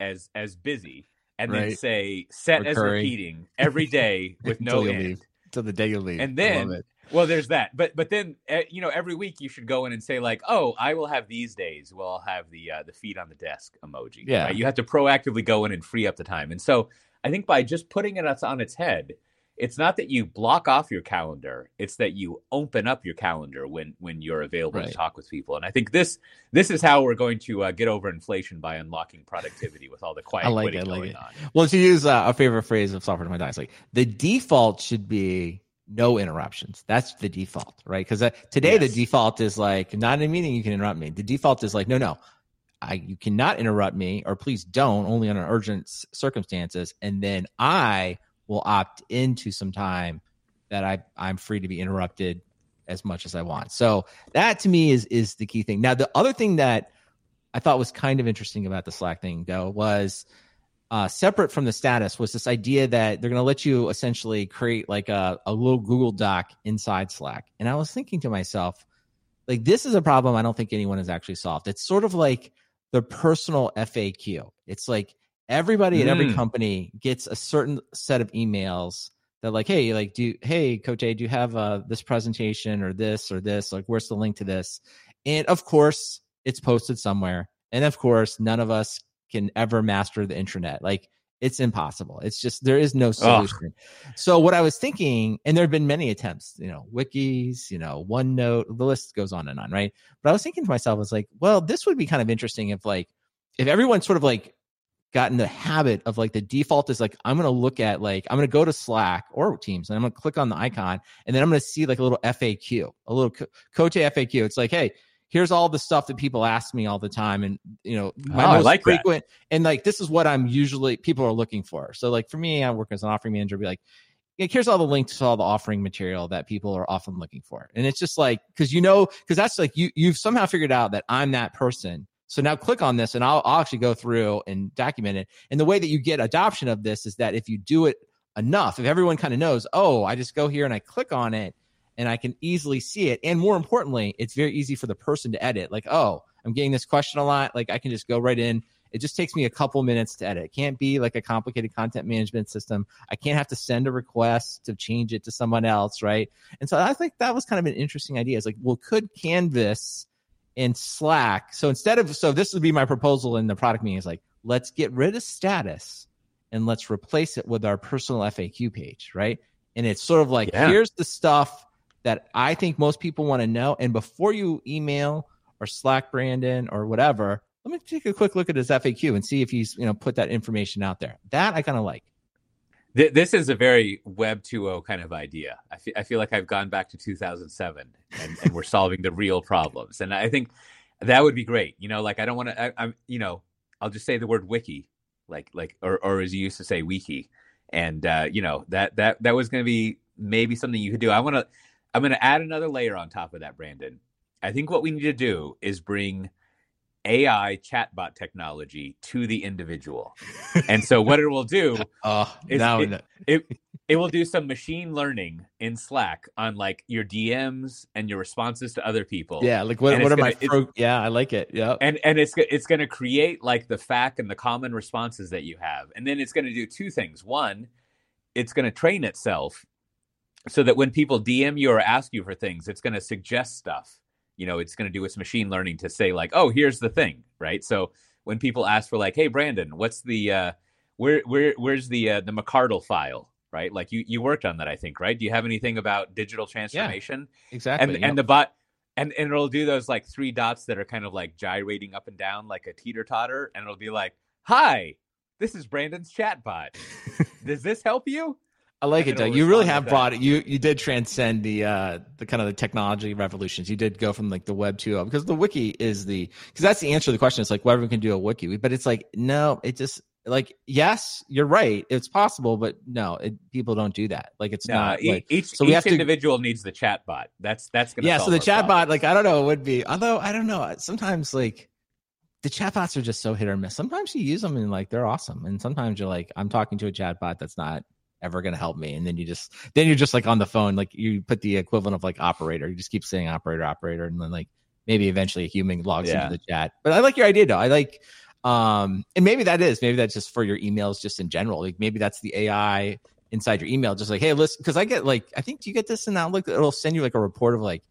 as as busy and then say set as repeating every day with no end. Till the day you leave. And then-. Well there's that but but then uh, you know every week you should go in and say like oh i will have these days well i'll have the uh, the feet on the desk emoji Yeah. right? you have to proactively go in and free up the time and so i think by just putting it on its head it's not that you block off your calendar it's that you open up your calendar when when you're available Right. to talk with people and i think this this is how we're going to uh, get over inflation by unlocking productivity with all the quiet I like it, I like it. on Well, to use uh, a favorite phrase of software to my dice, like the default should be no interruptions. That's the default, right? Because uh, today the default is like not in a meeting you can interrupt me. The default is like no, no, I you cannot interrupt me, or please don't, only under urgent circumstances, and then I will opt into some time that I I'm free to be interrupted as much as I want. So that to me is is the key thing. Now the other thing that I thought was kind of interesting about the Slack thing though was uh, separate from the status was this idea that they're going to let you essentially create like a, a little Google Doc inside Slack. And I was thinking to myself, like, this is a problem I don't think anyone has actually solved. It's sort of like the personal FAQ. It's like everybody at every Mm. company gets a certain set of emails that like, hey, like, do hey, A, do you have uh, this presentation or this or this? Like, where's the link to this? And of course, it's posted somewhere. And of course, none of us can ever master the internet. Like it's impossible. It's just there is no solution. So what I was thinking, and there have been many attempts, you know, wikis, you know, OneNote, the list goes on and on, right? But I was thinking to myself, I was like, well, this would be kind of interesting if like if everyone sort of like got in the habit of like the default is like I'm gonna look at like I'm gonna go to Slack or Teams and I'm gonna click on the icon and then I'm gonna see like a little FAQ, a little co- Coach FAQ. It's like, hey, here's all the stuff that people ask me all the time, and you know, my oh, most like frequent that. and like this is what I'm usually people are looking for. So like for me, I work as an offering manager, be like. here's all the links to all the offering material that people are often looking for. And it's just like, cause you know, cause that's like you, you've somehow figured out that I'm that person so now click on this and I'll, I'll actually go through and document it. And the way that you get adoption of this is that if you do it enough, if everyone kind of knows, oh, I just go here and I click on it and I can easily see it. And more importantly, it's very easy for the person to edit. Like, oh, I'm getting this question a lot. Like I can just go right in. It just takes me a couple minutes to edit. It can't be like a complicated content management system. I can't have to send a request to change it to someone else, right? And so I think that was kind of an interesting idea. It's like, well, could Canvas and Slack. So instead of so this would be my proposal in the product meeting is like let's get rid of status and let's replace it with our personal FAQ page, right? And it's sort of like yeah. here's the stuff that I think most people want to know. And before you email or Slack Brandon or whatever, let me take a quick look at his FAQ and see if he's you know put that information out there. That I kind of like this is a very Web 2.0 kind of idea. I feel, I feel like I've gone back to 2007 and, and we're solving the real problems. And I think that would be great. You know, like I don't want to, I'm, you know, I'll just say the word wiki, like, like, or, or as you used to say, wiki. And, uh, you know, that, that, that was going to be maybe something you could do. I want to, I'm going to add another layer on top of that, Brandon. I think what we need to do is bring AI chatbot technology to the individual. and so what it will do oh, is now it, it, it will do some machine learning in Slack on like your DMs and your responses to other people. Yeah, like what, what are gonna, my pro- yeah, I like it. Yeah. And and it's it's going to create like the fact and the common responses that you have. And then it's going to do two things. One, it's going to train itself so that when people DM you or ask you for things, it's going to suggest stuff. You know it's going to do its machine learning to say like oh here's the thing right? So when people ask for like hey brandon what's the uh where where where's the uh, the mccardle file? Right? Like you you worked on that i think right? Do you have anything about digital transformation? Yeah, exactly and yep. and the bot and, and it'll do those like three dots that are kind of like gyrating up and down like a teeter totter and it'll be like hi this is brandon's chatbot. Does this help you I like it, Doug. You really have brought it. You you did transcend the uh the kind of the technology revolutions. You did go from like the web 2.0 because the wiki is the because that's the answer to the question. It's like whoever can do a wiki, but it's like no, it just like yes, you're right. It's possible, but no, it, people don't do that. Like it's no, not. Like, each so each individual needs the chat bot. That's that's gonna be. yeah. So the chat bot, like I don't know, it would be. Although I don't know, sometimes like the chatbots are just so hit or miss. Sometimes you use them and like they're awesome, and sometimes you're like, I'm talking to a chatbot that's not ever going to help me. And then you just then you're just like on the phone like you put the equivalent of like operator. You just keep saying operator operator and then like maybe eventually a human logs yeah. into the chat. But i like your idea though. I like um and maybe that is maybe that's just for your emails just in general. Like maybe that's the ai inside your email. Just like hey listen because i get like i think do you get this in outlook? It'll send you like a report of like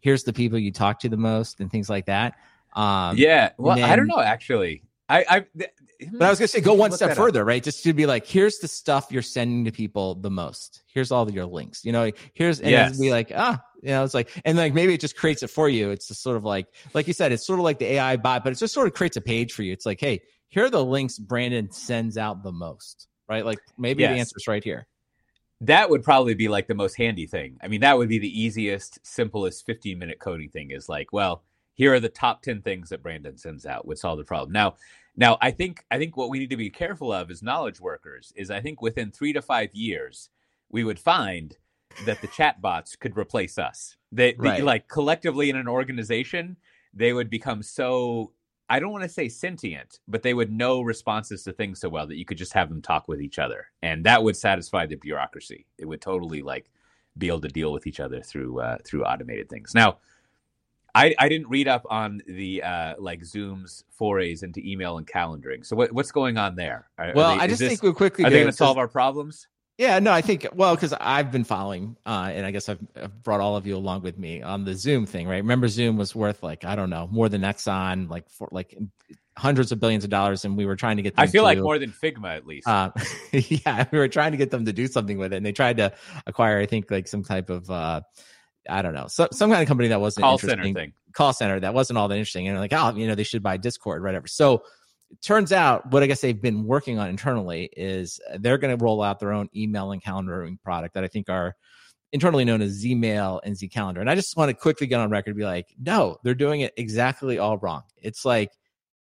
here's the people you talk to the most and things like that. Um yeah. Well then, i don't know actually. I, I but I was gonna say go one step further, up. right? Just to be like, here's the stuff you're sending to people the most. Here's all your links. You know, here's and yes. be like, ah, you know, it's like, and like maybe it just creates it for you. It's just sort of like, like you said, it's sort of like the AI bot, but it just sort of creates a page for you. It's like, hey, here are the links Brandon sends out the most, right? Like maybe yes. the answer's right here. That would probably be like the most handy thing. I mean, that would be the easiest, simplest 15 minute coding thing is like, well, here are the top 10 things that Brandon sends out would solve the problem. Now, now, I think I think what we need to be careful of as knowledge workers is I think within three to five years we would find that the chatbots could replace us. They, right. they like collectively in an organization, they would become so I don't want to say sentient, but they would know responses to things so well that you could just have them talk with each other, and that would satisfy the bureaucracy. It would totally like be able to deal with each other through uh, through automated things. Now, I, I didn't read up on the uh, like Zoom's forays into email and calendaring. So what, what's going on there? Are, well, are they, I just this, think we quickly. Are they going to solve our problems? Yeah, no, I think well because I've been following, uh, and I guess I've, I've, brought all of you along with me on the Zoom thing, right? Remember, Zoom was worth like I don't know more than Exxon, like for like hundreds of billions of dollars, and we were trying to get. I feel to, like more than Figma at least. Uh, yeah, we were trying to get them to do something with it, and they tried to acquire, I think, like some type of. Uh, I don't know, so, some kind of company that wasn't call center thing, call center that wasn't all that interesting. And like, oh, you know, they should buy Discord, whatever. So it turns out what I guess they've been working on internally is they're going to roll out their own email and calendaring product that I think are internally known as Zmail and Zcalendar. And I just want to quickly get on record and be like, no, they're doing it exactly all wrong. It's like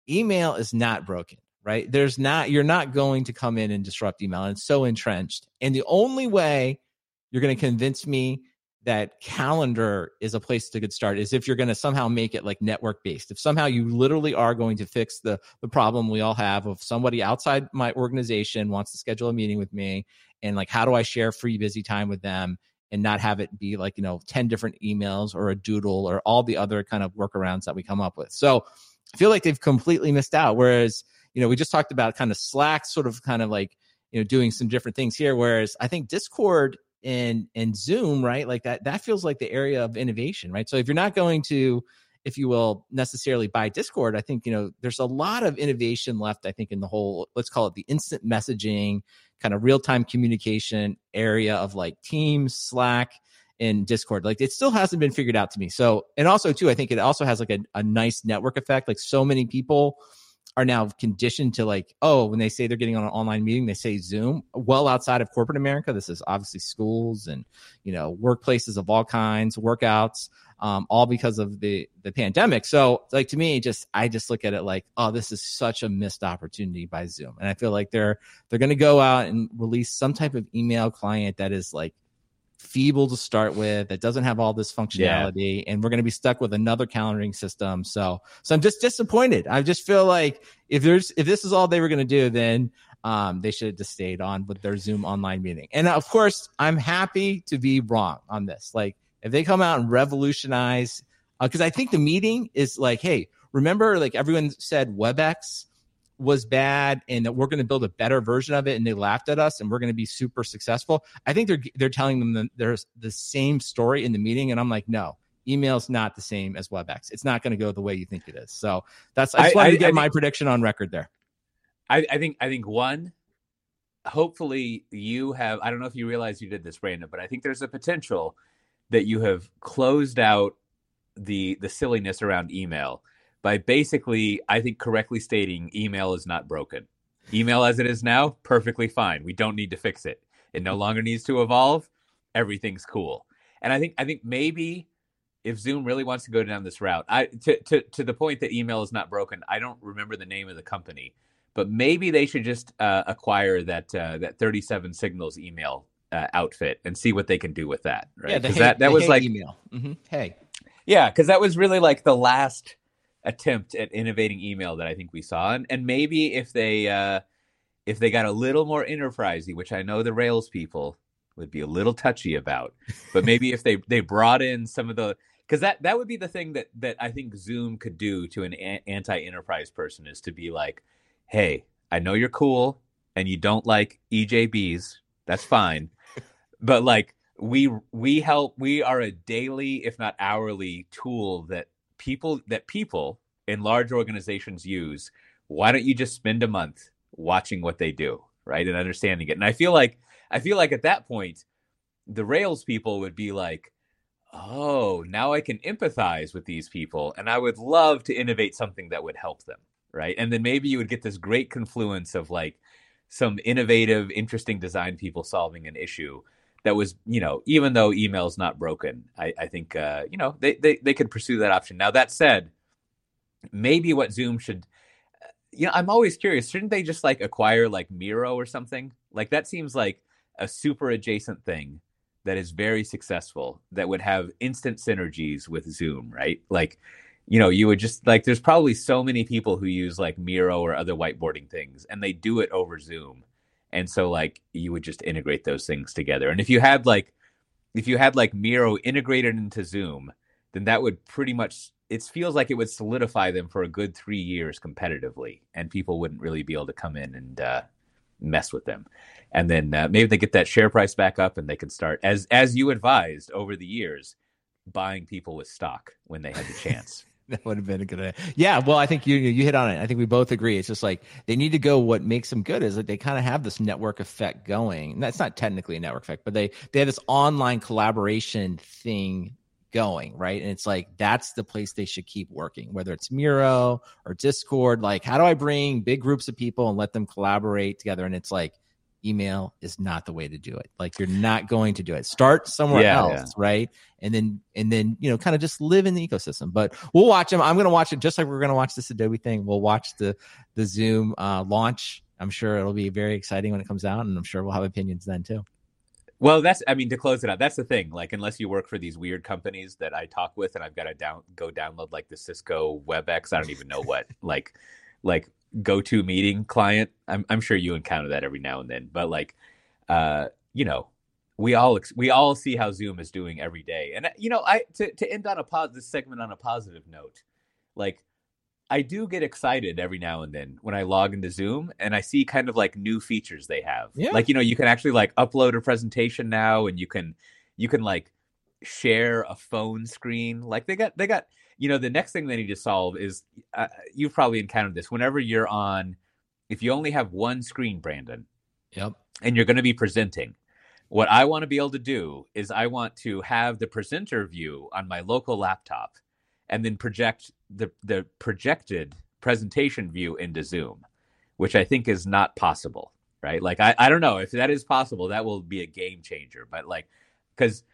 email is not broken, right? There's not, you're not going to come in and disrupt email. And it's so entrenched. And the only way you're going to convince me that calendar is a place to get started is if you're going to somehow make it like network based if somehow you literally are going to fix the the problem we all have of somebody outside my organization wants to schedule a meeting with me and like how do i share free busy time with them and not have it be like you know 10 different emails or a doodle or all the other kind of workarounds that we come up with. So i feel like they've completely missed out whereas you know we just talked about kind of slack sort of kind of like you know doing some different things here whereas i think discord and and zoom right like that that feels like the area of innovation right? So if you're not going to if you will necessarily buy discord i think you know there's a lot of innovation left i think in the whole let's call it the instant messaging kind of real-time communication area of like teams slack and discord. Like it still hasn't been figured out to me. So and also too i think it also has like a, a nice network effect. Like so many people are now conditioned to like, oh, when they say they're getting on an online meeting, they say Zoom. Well outside of corporate America, this is obviously schools and you know workplaces of all kinds, workouts, um, all because of the the pandemic. So like to me, just I just look at it like, oh, this is such a missed opportunity by Zoom, and I feel like they're they're going to go out and release some type of email client that is like feeble to start with that doesn't have all this functionality yeah. and we're going to be stuck with another calendaring system. So so i'm just disappointed. I just feel like if there's if this is all they were going to do then um, they should have just stayed on with their zoom online meeting. And of course i'm happy to be wrong on this. Like if they come out and revolutionize because uh, i think the meeting is like hey remember like everyone said webex was bad and that we're going to build a better version of it and they laughed at us and we're going to be super successful. I think they're they're telling them that there's the same story in the meeting and I'm like, no. Email's not the same as WebEx. It's not going to go the way you think it is. So that's I just wanted I, to get I my prediction on record there. I, I think I think one, hopefully you have I don't know if you realize you did this, Brandon, but I think there's a potential that you have closed out the the silliness around email by basically, I think, correctly stating email is not broken. Email as it is now, perfectly fine. We don't need to fix it. It no longer needs to evolve. Everything's cool. And I think I think maybe if Zoom really wants to go down this route, I to to to the point that email is not broken. I don't remember the name of the company, but maybe they should just uh, acquire that uh, that 37 signals email uh, outfit and see what they can do with that. Right? Yeah, hey, that that was hey like email. Mm-hmm. Hey, yeah, because that was really like the last attempt at innovating email that I think we saw, and and maybe if they uh, if they got a little more enterprisey, which I know the Rails people would be a little touchy about, but maybe if they they brought in some of the because that that would be the thing that that I think Zoom could do to an a- anti-enterprise person is to be like, hey, I know you're cool and you don't like EJBs, that's fine, but like we we help we are a daily if not hourly tool that people that people in large organizations use why don't you just spend a month watching what they do right and understanding it? And i feel like i feel like at that point the rails people would be like oh now i can empathize with these people and i would love to innovate something that would help them right? And then maybe you would get this great confluence of like some innovative interesting design people solving an issue that was, you know, even though email's not broken, I, I think, uh, you know, they, they, they could pursue that option. Now, that said, maybe what Zoom should, uh, you know, I'm always curious, shouldn't they just like acquire like Miro or something? Like that seems like a super adjacent thing that is very successful that would have instant synergies with Zoom, right? Like, you know, you would just like, there's probably so many people who use like Miro or other whiteboarding things and they do it over Zoom and so like you would just integrate those things together. And if you had like if you had like miro integrated into zoom then that would pretty much it feels like it would solidify them for a good three years competitively and people wouldn't really be able to come in and uh, mess with them. And then uh, maybe they get that share price back up and they can start as as you advised over the years buying people with stock when they had the chance that would have been a good idea. Yeah, well, I think you you hit on it. I think we both agree. It's just like they need to go. What makes them good is that they kind of have this network effect going. That's not technically a network effect, but they they have this online collaboration thing going, right? And it's like that's the place they should keep working, whether it's Miro or Discord. Like, how do I bring big groups of people and let them collaborate together? And it's like email is not the way to do it. Like you're not going to do it. Start somewhere yeah, else, yeah. right? And then and then you know kind of just live in the ecosystem. But we'll watch them. I'm going to watch it just like we're going to watch this Adobe thing. We'll watch the the Zoom uh, launch. I'm sure it'll be very exciting when it comes out, and I'm sure we'll have opinions then too. Well, that's I mean to close it out. That's the thing. Like unless you work for these weird companies that I talk with, and I've got to down go download like the Cisco WebEx. I don't even know what like like go-to meeting client. I'm I'm sure you encounter that every now and then, but like, uh, you know, we all we all see how Zoom is doing every day, and uh, you know, I to to end on a pos this segment on a positive note, like. I do get excited every now and then when I log into Zoom and I see kind of like new features they have. Yeah. Like, you know, you can actually like upload a presentation now and you can you can like share a phone screen. Like they got they got you know the next thing they need to solve is uh, you've probably encountered this. Whenever you're on if you only have one screen brandon yep. and you're going to be presenting what i want to be able to do is i want to have the presenter view on my local laptop and then project the the projected presentation view into zoom which i think is not possible right? Like i, I don't know. If that is possible that will be a game changer. But like because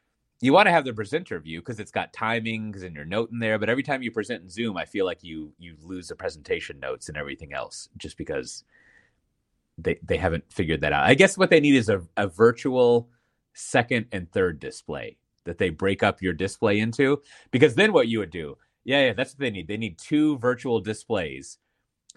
you want to have the presenter view because it's got timings and your note in there. But every time you present in Zoom, I feel like you you lose the presentation notes and everything else just because they they haven't figured that out. I guess what they need is a, a virtual second and third display that they break up your display into. Because then what you would do, yeah, yeah, that's what they need. They need two virtual displays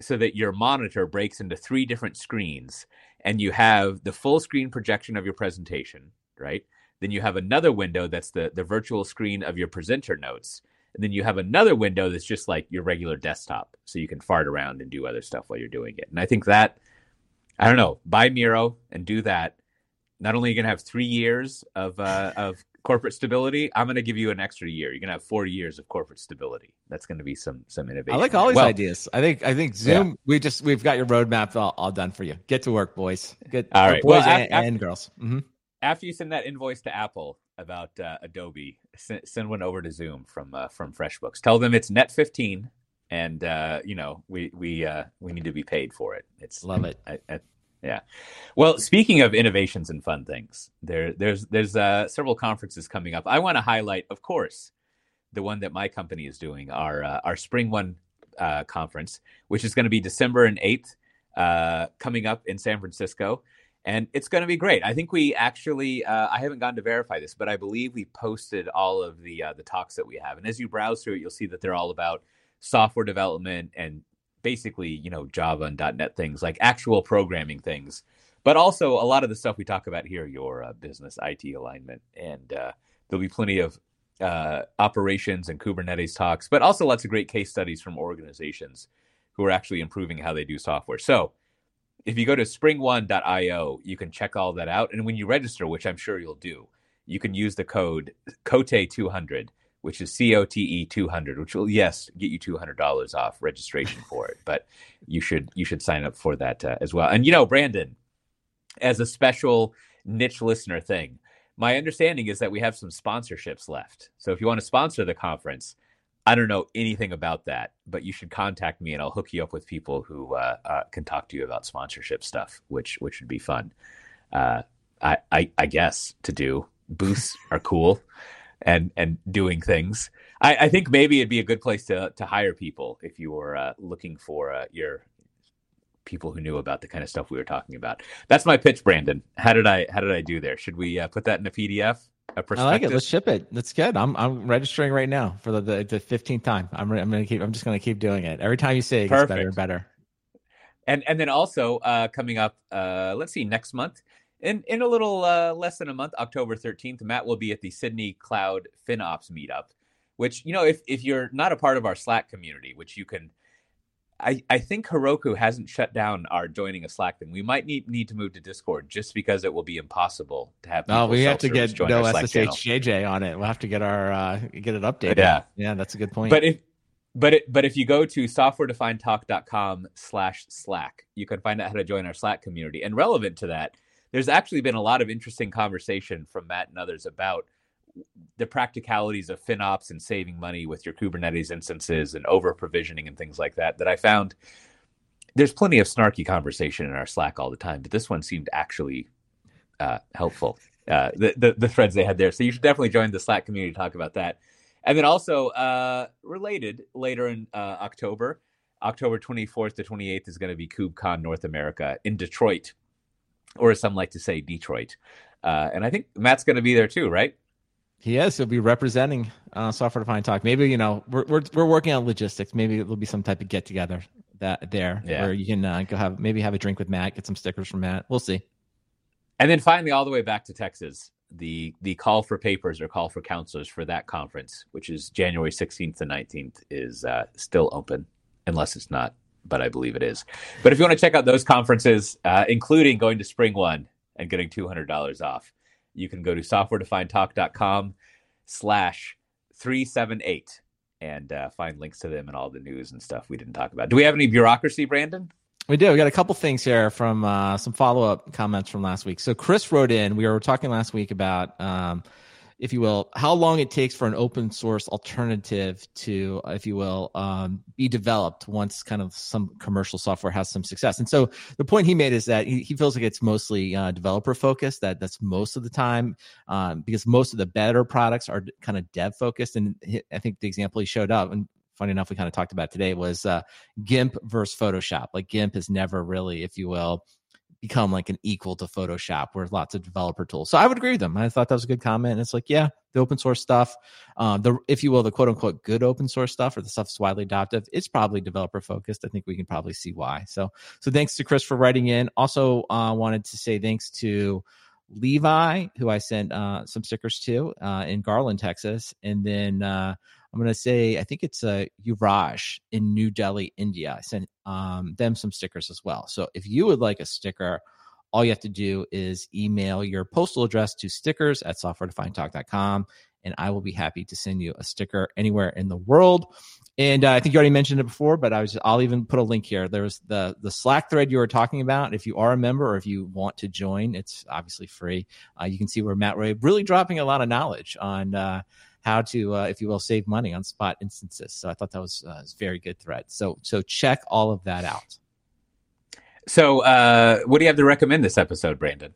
so that your monitor breaks into three different screens and you have the full screen projection of your presentation, right? Then you have another window that's the, the virtual screen of your presenter notes. And then you have another window that's just like your regular desktop. So you can fart around and do other stuff while you're doing it. And I think that, I don't know, buy Miro and do that. Not only are you going to have three years of, uh, of corporate stability, I'm going to give you an extra year. You're going to have four years of corporate stability. That's going to be some some innovation. I like all these well, ideas. I think I think Zoom. Yeah. We just we've got your roadmap all, all, done for you. Get to work, boys. Get all right, boys well, and, after, and, girls. Mm-hmm after you send that invoice to Apple about uh, Adobe, send, send, one over to Zoom from uh, from FreshBooks. Tell them it's net fifteen, and uh, you know we we uh, we need to be paid for it. It's love it. I, I, yeah. Well, speaking of innovations and fun things, there there's there's uh, several conferences coming up. I want to highlight, of course, the one that my company is doing, our uh, our Spring One conference, which is going to be December and eighth, coming up in San Francisco and it's going to be great. I think we actually uh, I haven't gone to verify this, but I believe we posted all of the uh, the talks that we have. And as you browse through it, you'll see that they're all about software development and basically you know Java and .NET things like actual programming things, but also a lot of the stuff we talk about here, your uh, business IT alignment, and uh, there'll be plenty of uh, operations and Kubernetes talks, but also lots of great case studies from organizations who are actually improving how they do software. So if you go to spring1.io, you can check all that out. And when you register, which I'm sure you'll do, you can use the code COTE200, which is C O T E 200, which will, yes, get you $200 off registration for it. But you should you should sign up for that uh, as well. And, you know, Brandon, as a special niche listener thing, my understanding is that we have some sponsorships left. So if you want to sponsor the conference, I don't know anything about that, but you should contact me and I'll hook you up with people who uh, uh, can talk to you about sponsorship stuff, which which would be fun. Uh, I, I, I guess to do booths are cool, and and doing things. I, I think maybe it'd be a good place to to hire people if you were uh, looking for uh, your people who knew about the kind of stuff we were talking about. That's my pitch, Brandon. How did I how did I do there? Should we uh, put that in a PDF? I like it. Let's ship it. That's good. I'm I'm registering right now for the the, the 15th time. I'm I'm gonna keep. I'm just gonna keep doing it. Every time you say it, it gets better and better. And and then also uh, coming up, uh, let's see, next month, in in a little uh, less than a month, October 13th, Matt will be at the Sydney Cloud FinOps meetup. Which you know, if if you're not a part of our Slack community, which you can I, I think Heroku hasn't shut down our joining a Slack thing. We might need need to move to Discord just because it will be impossible to have. No, we have to get no SSH JJ on it. We'll have to get our uh, get it updated. Yeah, yeah, that's a good point. But if but it, but if you go to softwaredefinedtalk.com slash Slack, you can find out how to join our Slack community. And relevant to that, there's actually been a lot of interesting conversation from Matt and others about the practicalities of FinOps and saving money with your Kubernetes instances and over provisioning and things like that, that I found there's plenty of snarky conversation in our Slack all the time, but this one seemed actually uh, helpful. Uh, the, the, the threads they had there, so you should definitely join the Slack community to talk about that. And then also uh, related later in uh, October, October 24th to 28th is going to be KubeCon North America in Detroit, or as some like to say, Detroit. Uh, and I think Matt's going to be there too, right? He is. He'll be representing uh, Software Defined Talk. Maybe you know we're, we're we're working on logistics. Maybe there'll be some type of get together that there yeah. where you can uh, go have maybe have a drink with Matt, get some stickers from Matt. We'll see. And then finally, all the way back to Texas, the the call for papers or call for counselors for that conference, which is January 16th to 19th, is uh, still open, unless it's not, but I believe it is. But if you want to check out those conferences, uh, including going to Spring One and getting $200 off, you can go to softwaredefinedtalk.com slash 378 and uh, find links to them and all the news and stuff we didn't talk about. Do we have any bureaucracy, Brandon? We do. We got a couple things here from uh, some follow up comments from last week. So Chris wrote in. We were talking last week about um, if you will, how long it takes for an open source alternative to, if you will, um, be developed once kind of some commercial software has some success. And so the point he made is that he, he feels like it's mostly uh, developer focused. That that's most of the time um, because most of the better products are kind of dev focused. And I think the example he showed up and funny enough, we kind of talked about today was uh, GIMP versus Photoshop. Like GIMP is never really, if you will, become like an equal to Photoshop, where lots of developer tools. So I would agree with them. I thought that was a good comment. And it's like, yeah, the open source stuff, um, the if you will, the quote unquote good open source stuff or the stuff that's widely adopted, it's probably developer focused. I think we can probably see why. So so thanks to Chris for writing in. Also uh, wanted to say thanks to Levi, who I sent uh, some stickers to uh, in Garland, Texas, and then uh, I'm going to say, I think it's uh, Yuvraj in New Delhi, India. I sent um, them some stickers as well. So if you would like a sticker, all you have to do is email your postal address to stickers at softwaredefinedtalk.com and I will be happy to send you a sticker anywhere in the world. And uh, I think you already mentioned it before, but I was I'll even put a link here. There's the the Slack thread you were talking about. If you are a member or if you want to join, it's obviously free. Uh, you can see where Matt Ray really dropping a lot of knowledge on uh, how to, uh, if you will, save money on spot instances. So I thought that was, uh, was very good thread. So so check all of that out. So uh, what do you have to recommend this episode, Brandon?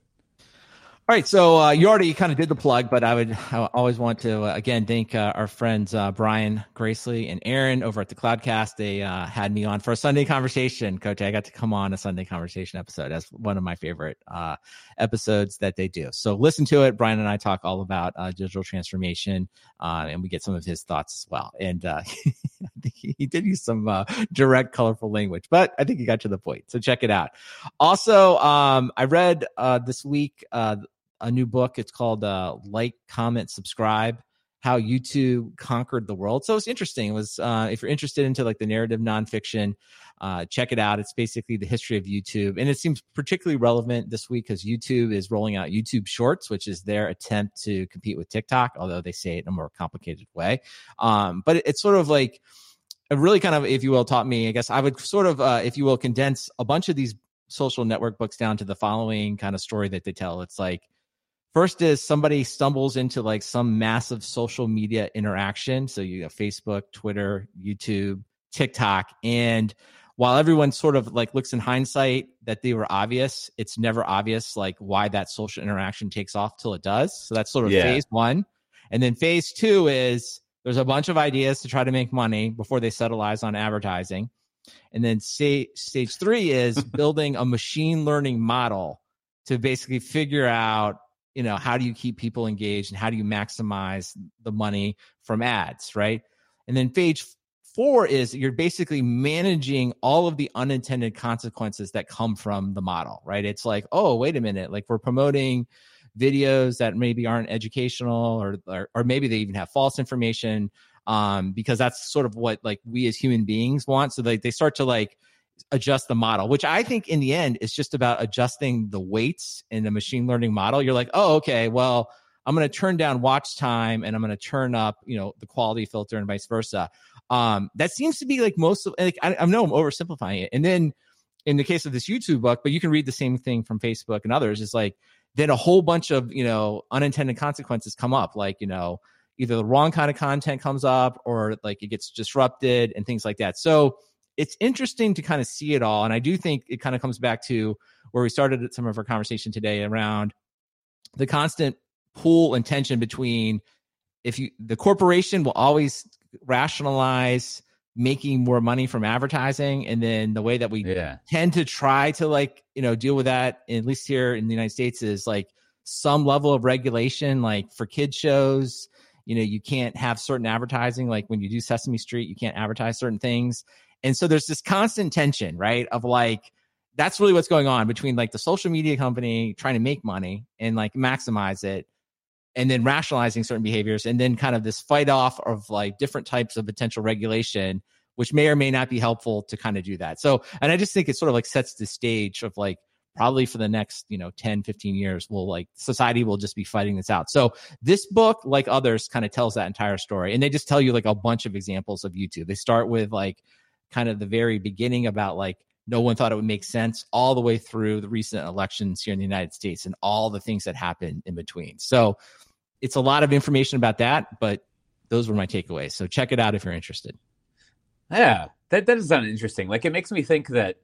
All right, so uh, you already kind of did the plug, but I would I always want to uh, again thank uh, our friends uh, Brian Gracely and Aaron over at the Cloudcast. They uh, had me on for a Sunday conversation, Coach. I got to come on a Sunday conversation episode. That's one of my favorite uh, episodes that they do. So listen to it. Brian and I talk all about digital transformation, and we get some of his thoughts as well. And he did use some direct, colorful language, but I think he got to the point. So check it out. Also, um, I read this week a new book. It's called uh, Like, Comment, Subscribe how YouTube conquered the world. So it's interesting. It was uh, if you're interested into like the narrative nonfiction, uh, check it out. It's basically the history of YouTube, and it seems particularly relevant this week because YouTube is rolling out YouTube Shorts, which is their attempt to compete with TikTok, although they say it in a more complicated way. Um, but it, it's sort of like it really kind of, if you will, taught me. I guess I would sort of, uh, if you will, condense a bunch of these social network books down to the following kind of story that they tell. It's like First is somebody stumbles into like some massive social media interaction. So you have Facebook, Twitter, YouTube, TikTok. And while everyone sort of like looks in hindsight that they were obvious, it's never obvious like why that social interaction takes off till it does. So that's sort of yeah. phase one. And then phase two is there's a bunch of ideas to try to make money before they settle eyes on advertising. And then say, stage three is building a machine learning model to basically figure out you know how do you keep people engaged and how do you maximize the money from ads right? And then phase four is you're basically managing all of the unintended consequences that come from the model right? It's like oh wait a minute like we're promoting videos that maybe aren't educational or or, or maybe they even have false information um because that's sort of what like we as human beings want. So like they start to like adjust the model, which I think in the end is just about adjusting the weights in the machine learning model. You're like, oh, okay, well, I'm going to turn down watch time and I'm going to turn up, you know, the quality filter and vice versa. Um, that seems to be like most of, like, I, I know I'm oversimplifying it. And then in the case of this YouTube book, but you can read the same thing from Facebook and others. is like then a whole bunch of you know unintended consequences come up like you know either the wrong kind of content comes up or like it gets disrupted and things like that so it's interesting to kind of see it all and i do think it kind of comes back to where we started some of our conversation today around the constant pull and tension between if you the corporation will always rationalize making more money from advertising and then the way that we Yeah. tend to try to like you know deal with that at least here in the united states is like some level of regulation like for kid shows you know you can't have certain advertising like when you do sesame street you can't advertise certain things and so there's this constant tension right of like that's really what's going on between like the social media company trying to make money and like maximize it and then rationalizing certain behaviors and then kind of this fight off of like different types of potential regulation which may or may not be helpful to kind of do that. So and i just think it sort of like sets the stage of like probably for the next you know 10 15 years will like society will just be fighting this out. So this book like others kind of tells that entire story. And they just tell you like a bunch of examples of youtube. They start with like kind of the very beginning about like no one thought it would make sense all the way through the recent elections here in the United States and all the things that happened in between. So it's a lot of information about that, but those were my takeaways. So check it out if you're interested. Yeah, that that sound interesting. Like it makes me think that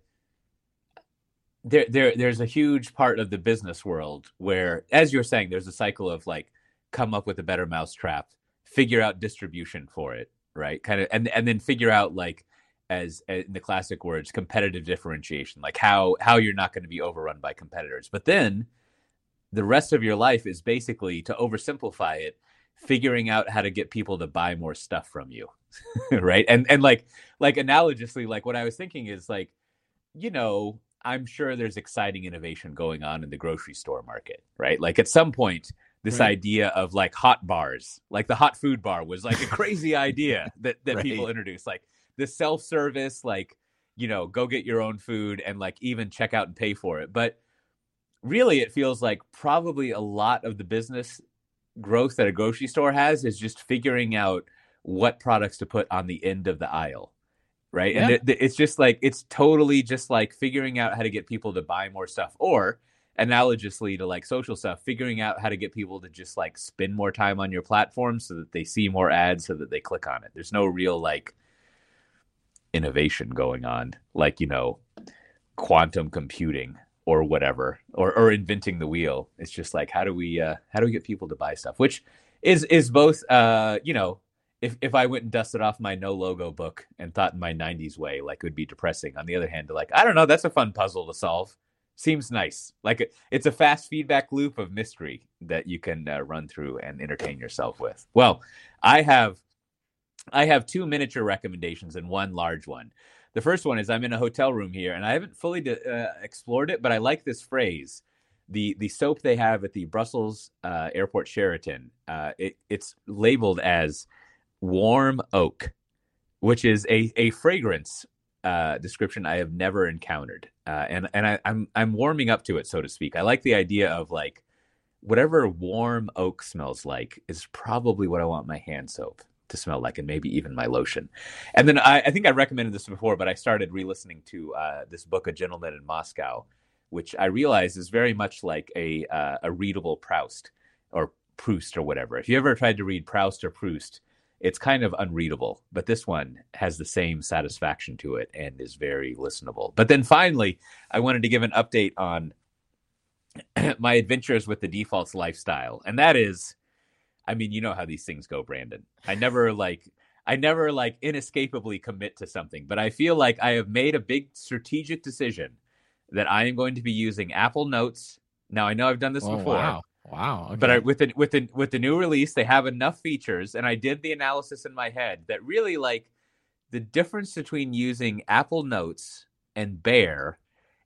there there there's a huge part of the business world where, as you're saying, there's a cycle of like come up with a better mousetrap, figure out distribution for it, right? Kind of, and and then figure out like as, as in the classic words, competitive differentiation, like how how you're not going to be overrun by competitors. But then the rest of your life is basically to oversimplify it figuring out how to get people to buy more stuff from you right and and like like analogously like what i was thinking is like you know i'm sure there's exciting innovation going on in the grocery store market right like at some point this Right. idea of like hot bars like the hot food bar was like a crazy idea that that people introduced like the self-service like you know go get your own food and like even check out and pay for it. But really it feels like probably a lot of the business growth that a grocery store has is just figuring out what products to put on the end of the aisle right? And Yeah. it, it's just like it's totally just like figuring out how to get people to buy more stuff or analogously to like social stuff figuring out how to get people to just like spend more time on your platform so that they see more ads so that they click on it. There's no real like innovation going on like you know quantum computing or whatever or or inventing the wheel. It's just like how do we uh how do we get people to buy stuff? Which is is both uh you know if if i went and dusted off my no logo book and thought in my 90s way like it would be depressing. On the other hand to like i don't know that's a fun puzzle to solve. Seems nice. Like it, it's a fast feedback loop of mystery that you can uh, run through and entertain yourself with. Well i have i have two miniature recommendations and one large one the first one is I'm in a hotel room here, and I haven't fully uh, explored it, but I like this phrase. The the soap they have at the Brussels uh, Airport Sheraton, uh, it, it's labeled as warm oak, which is a a fragrance uh, description I have never encountered, uh, and and I, I'm I'm warming up to it, so to speak. I like the idea of like whatever warm oak smells like is probably what I want my hand soap to smell like, and maybe even my lotion. And then I, I think I recommended this before, but I started re-listening to uh, this book, A Gentleman in Moscow, which I realize is very much like a uh, a readable Proust or Proust or whatever. If you ever tried to read Proust or Proust, it's kind of unreadable, but this one has the same satisfaction to it and is very listenable. But then finally, I wanted to give an update on my adventures with the defaults lifestyle, and that is, I mean, you know how these things go, Brandon. I never like I never like inescapably commit to something, but I feel like I have made a big strategic decision that I am going to be using Apple Notes. Now I know I've done this Oh, before, wow. Wow. Okay. but I, with the with the with the new release, they have enough features, and I did the analysis in my head that really like the difference between using Apple Notes and Bear,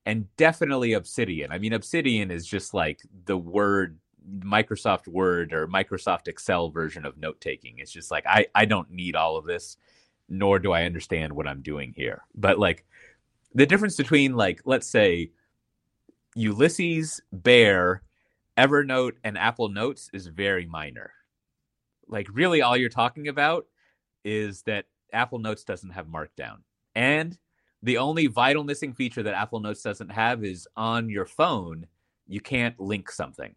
and definitely Obsidian. I mean, Obsidian is just like the word Microsoft Word or Microsoft Excel version of note taking. It's just like I I don't need all of this, nor do I understand what I'm doing here. But like the difference between like let's say Ulysses, Bear, Evernote, and Apple Notes is very minor. Like really, all you're talking about is that Apple Notes doesn't have Markdown, and the only vital missing feature that Apple Notes doesn't have is on your phone you can't link something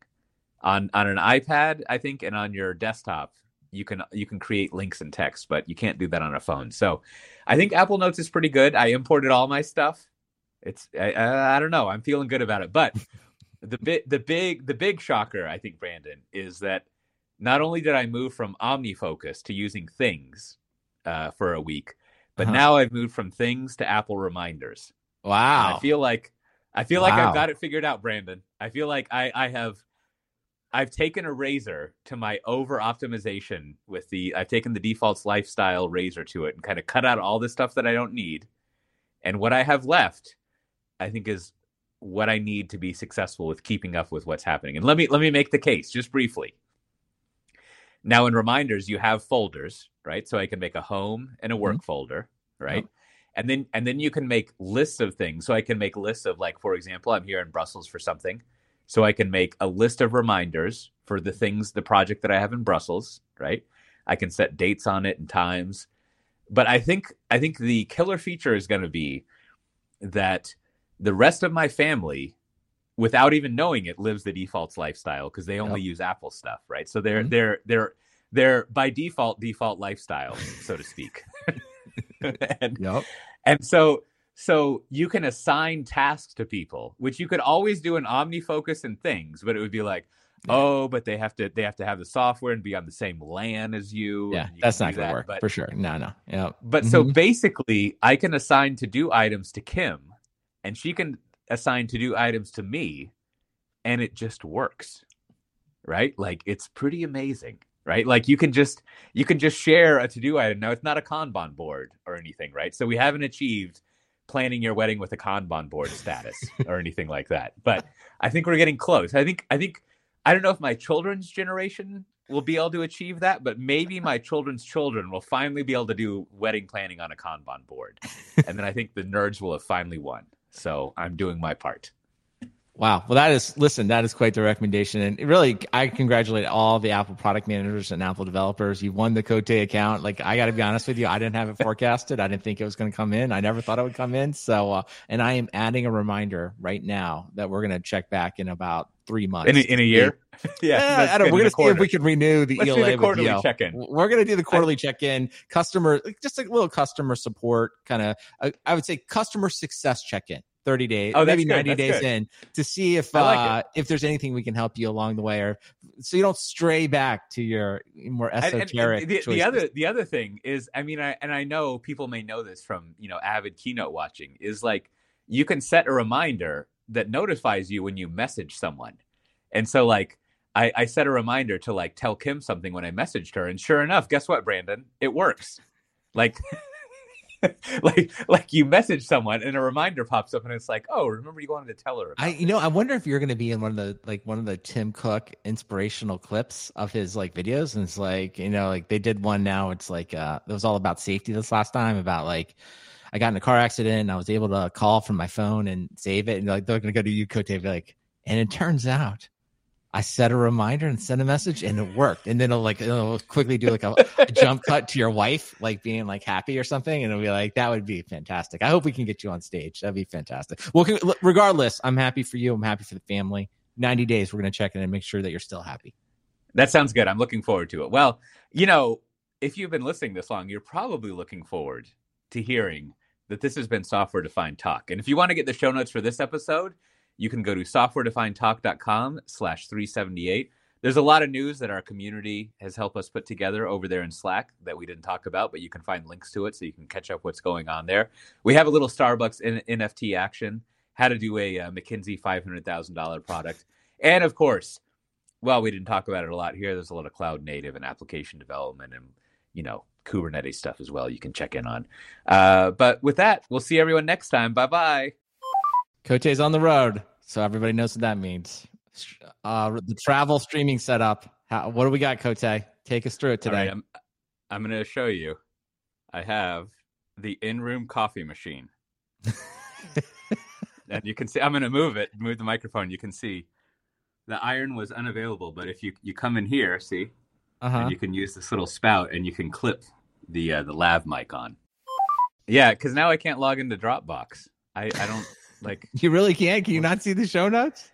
on on an iPad, I think, and on your desktop. You can you can create links and text, but you can't do that on a phone. So, I think Apple Notes is pretty good. I imported all my stuff. It's I, I, I don't know. I'm feeling good about it, but the bit the big the big shocker I think Brandon is that not only did I move from OmniFocus to using things uh, for a week, but Uh-huh. now I've moved from things to Apple reminders. And Wow. I feel like I feel like I've got it figured out, Brandon. I feel like I I have I've taken a razor to my over optimization with the I've taken the defaults lifestyle razor to it and kind of cut out all the stuff that I don't need. And what I have left, I think is what I need to be successful with keeping up with what's happening. And let me let me make the case just briefly. Now in reminders you have folders, right? So I can make a home and a mm-hmm. work folder, right? And then and then you can make lists of things. So I can make lists of like for example, I'm here in Brussels for something. So I can make a list of reminders for the things the project that I have in Brussels, right? I can set dates on it and times. But I think I think the killer feature is going to be that the rest of my family without even knowing it lives the defaults lifestyle because they only use Apple stuff, right? So they're Mhm. they're they're they're by default default lifestyle, so to speak. and Yep. and so so you can assign tasks to people, which you could always do in OmniFocus and things, but it would be like, oh, but they have to they have to have the software and be on the same LAN as you. Yeah. you That's not to that, work But for sure. No, no. Yeah. but so Mhm. basically, I can assign to do items to Kim, and she can assign to do items to me, and it just works, right? Like it's pretty amazing, right? Like you can just you can just share a to do item. Now it's not a Kanban board or anything, right? So we haven't achieved planning your wedding with a Kanban board status or anything like that. But I think we're getting close. I think I think I don't know if my children's generation will be able to achieve that, but maybe my children's children will finally be able to do wedding planning on a Kanban board. and then I think the nerds will have finally won. So I'm doing my part. Wow. Well, that is, listen, that is quite the recommendation. And really, I congratulate all the Apple product managers and Apple developers. You won the Cote account. Like, I got to be honest with you, I didn't have it forecasted. I didn't think it was going to come in. I never thought it would come in. So, uh, and I am adding a reminder right now that we're going to check back in about three months. In a, in a year? Yeah, that's I don't. We're going to see if we can renew the Let's ELA the quarterly Yo. check-in. We're going to do the quarterly check-in, customer, just a little customer support kind of. I, I would say customer success check-in. 30 days, Oh, maybe 90 that's days good. in to see if like uh if there's anything we can help you along the way or so you don't stray back to your more And- and esoteric the, the other the other thing is i mean i and i know people may know this from you know avid keynote watching is like you can set a reminder that notifies you when you message someone. And so like I, I set a reminder to like tell kim something when i messaged her and sure enough guess what brandon? It works. Like like like you message someone and a reminder pops up and it's like oh remember you wanted to tell her about I you know I wonder if you're going to be in one of the like one of the Tim Cook inspirational clips of his like videos and it's like you know like they did one now it's like uh it was all about safety this last time about like I got in a car accident and I was able to call from my phone and save it and like they're going to go to and be like and it turns out I set a reminder and sent a message and it worked and then it'll like it'll quickly do like a, a jump cut to your wife like being like happy or something and it'll be like that would be fantastic. I hope we can get you on stage. That'd be fantastic. Well, regardless, I'm happy for you. I'm happy for the family. 90 days, we're going to check in and make sure that you're still happy. That sounds good. I'm looking forward to it. Well, you know, if you've been listening this long, you're probably looking forward to hearing that this has been Software Defined Talk. And if you want to get the show notes for this episode, you can go to softwaredefinedtalk.com slash 378. There's a lot of news that our community has helped us put together over there in Slack that we didn't talk about, but you can find links to it so you can catch up what's going on there. We have a little Starbucks NFT action, how to do a uh, McKinsey $500,000 product. And of course, well, we didn't talk about it a lot here. There's a lot of cloud native and application development and, you know, Kubernetes stuff as well you can check in on. Uh, but with that, we'll see everyone next time. Bye bye. Cote's on the road, so everybody knows what that means. Uh, the travel streaming setup. How, what do we got, Cote? Take us through it today. right, I'm, I'm going to show you. I have the in room coffee machine. and you can see, I'm going to move it, move the microphone. You can see the iron was unavailable, but if you, you come in here, see, uh-huh. and you can use this little spout and you can clip the uh, the lav mic on. Yeah, because now I can't log into Dropbox. I, I don't like. You really can't? Can you not see the show notes?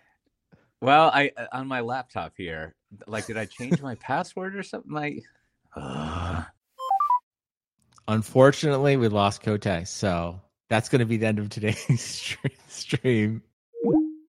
Well, I uh, on my laptop here, like, did I change my password or something? My, uh, Unfortunately, we lost Cote, so that's going to be the end of today's stream.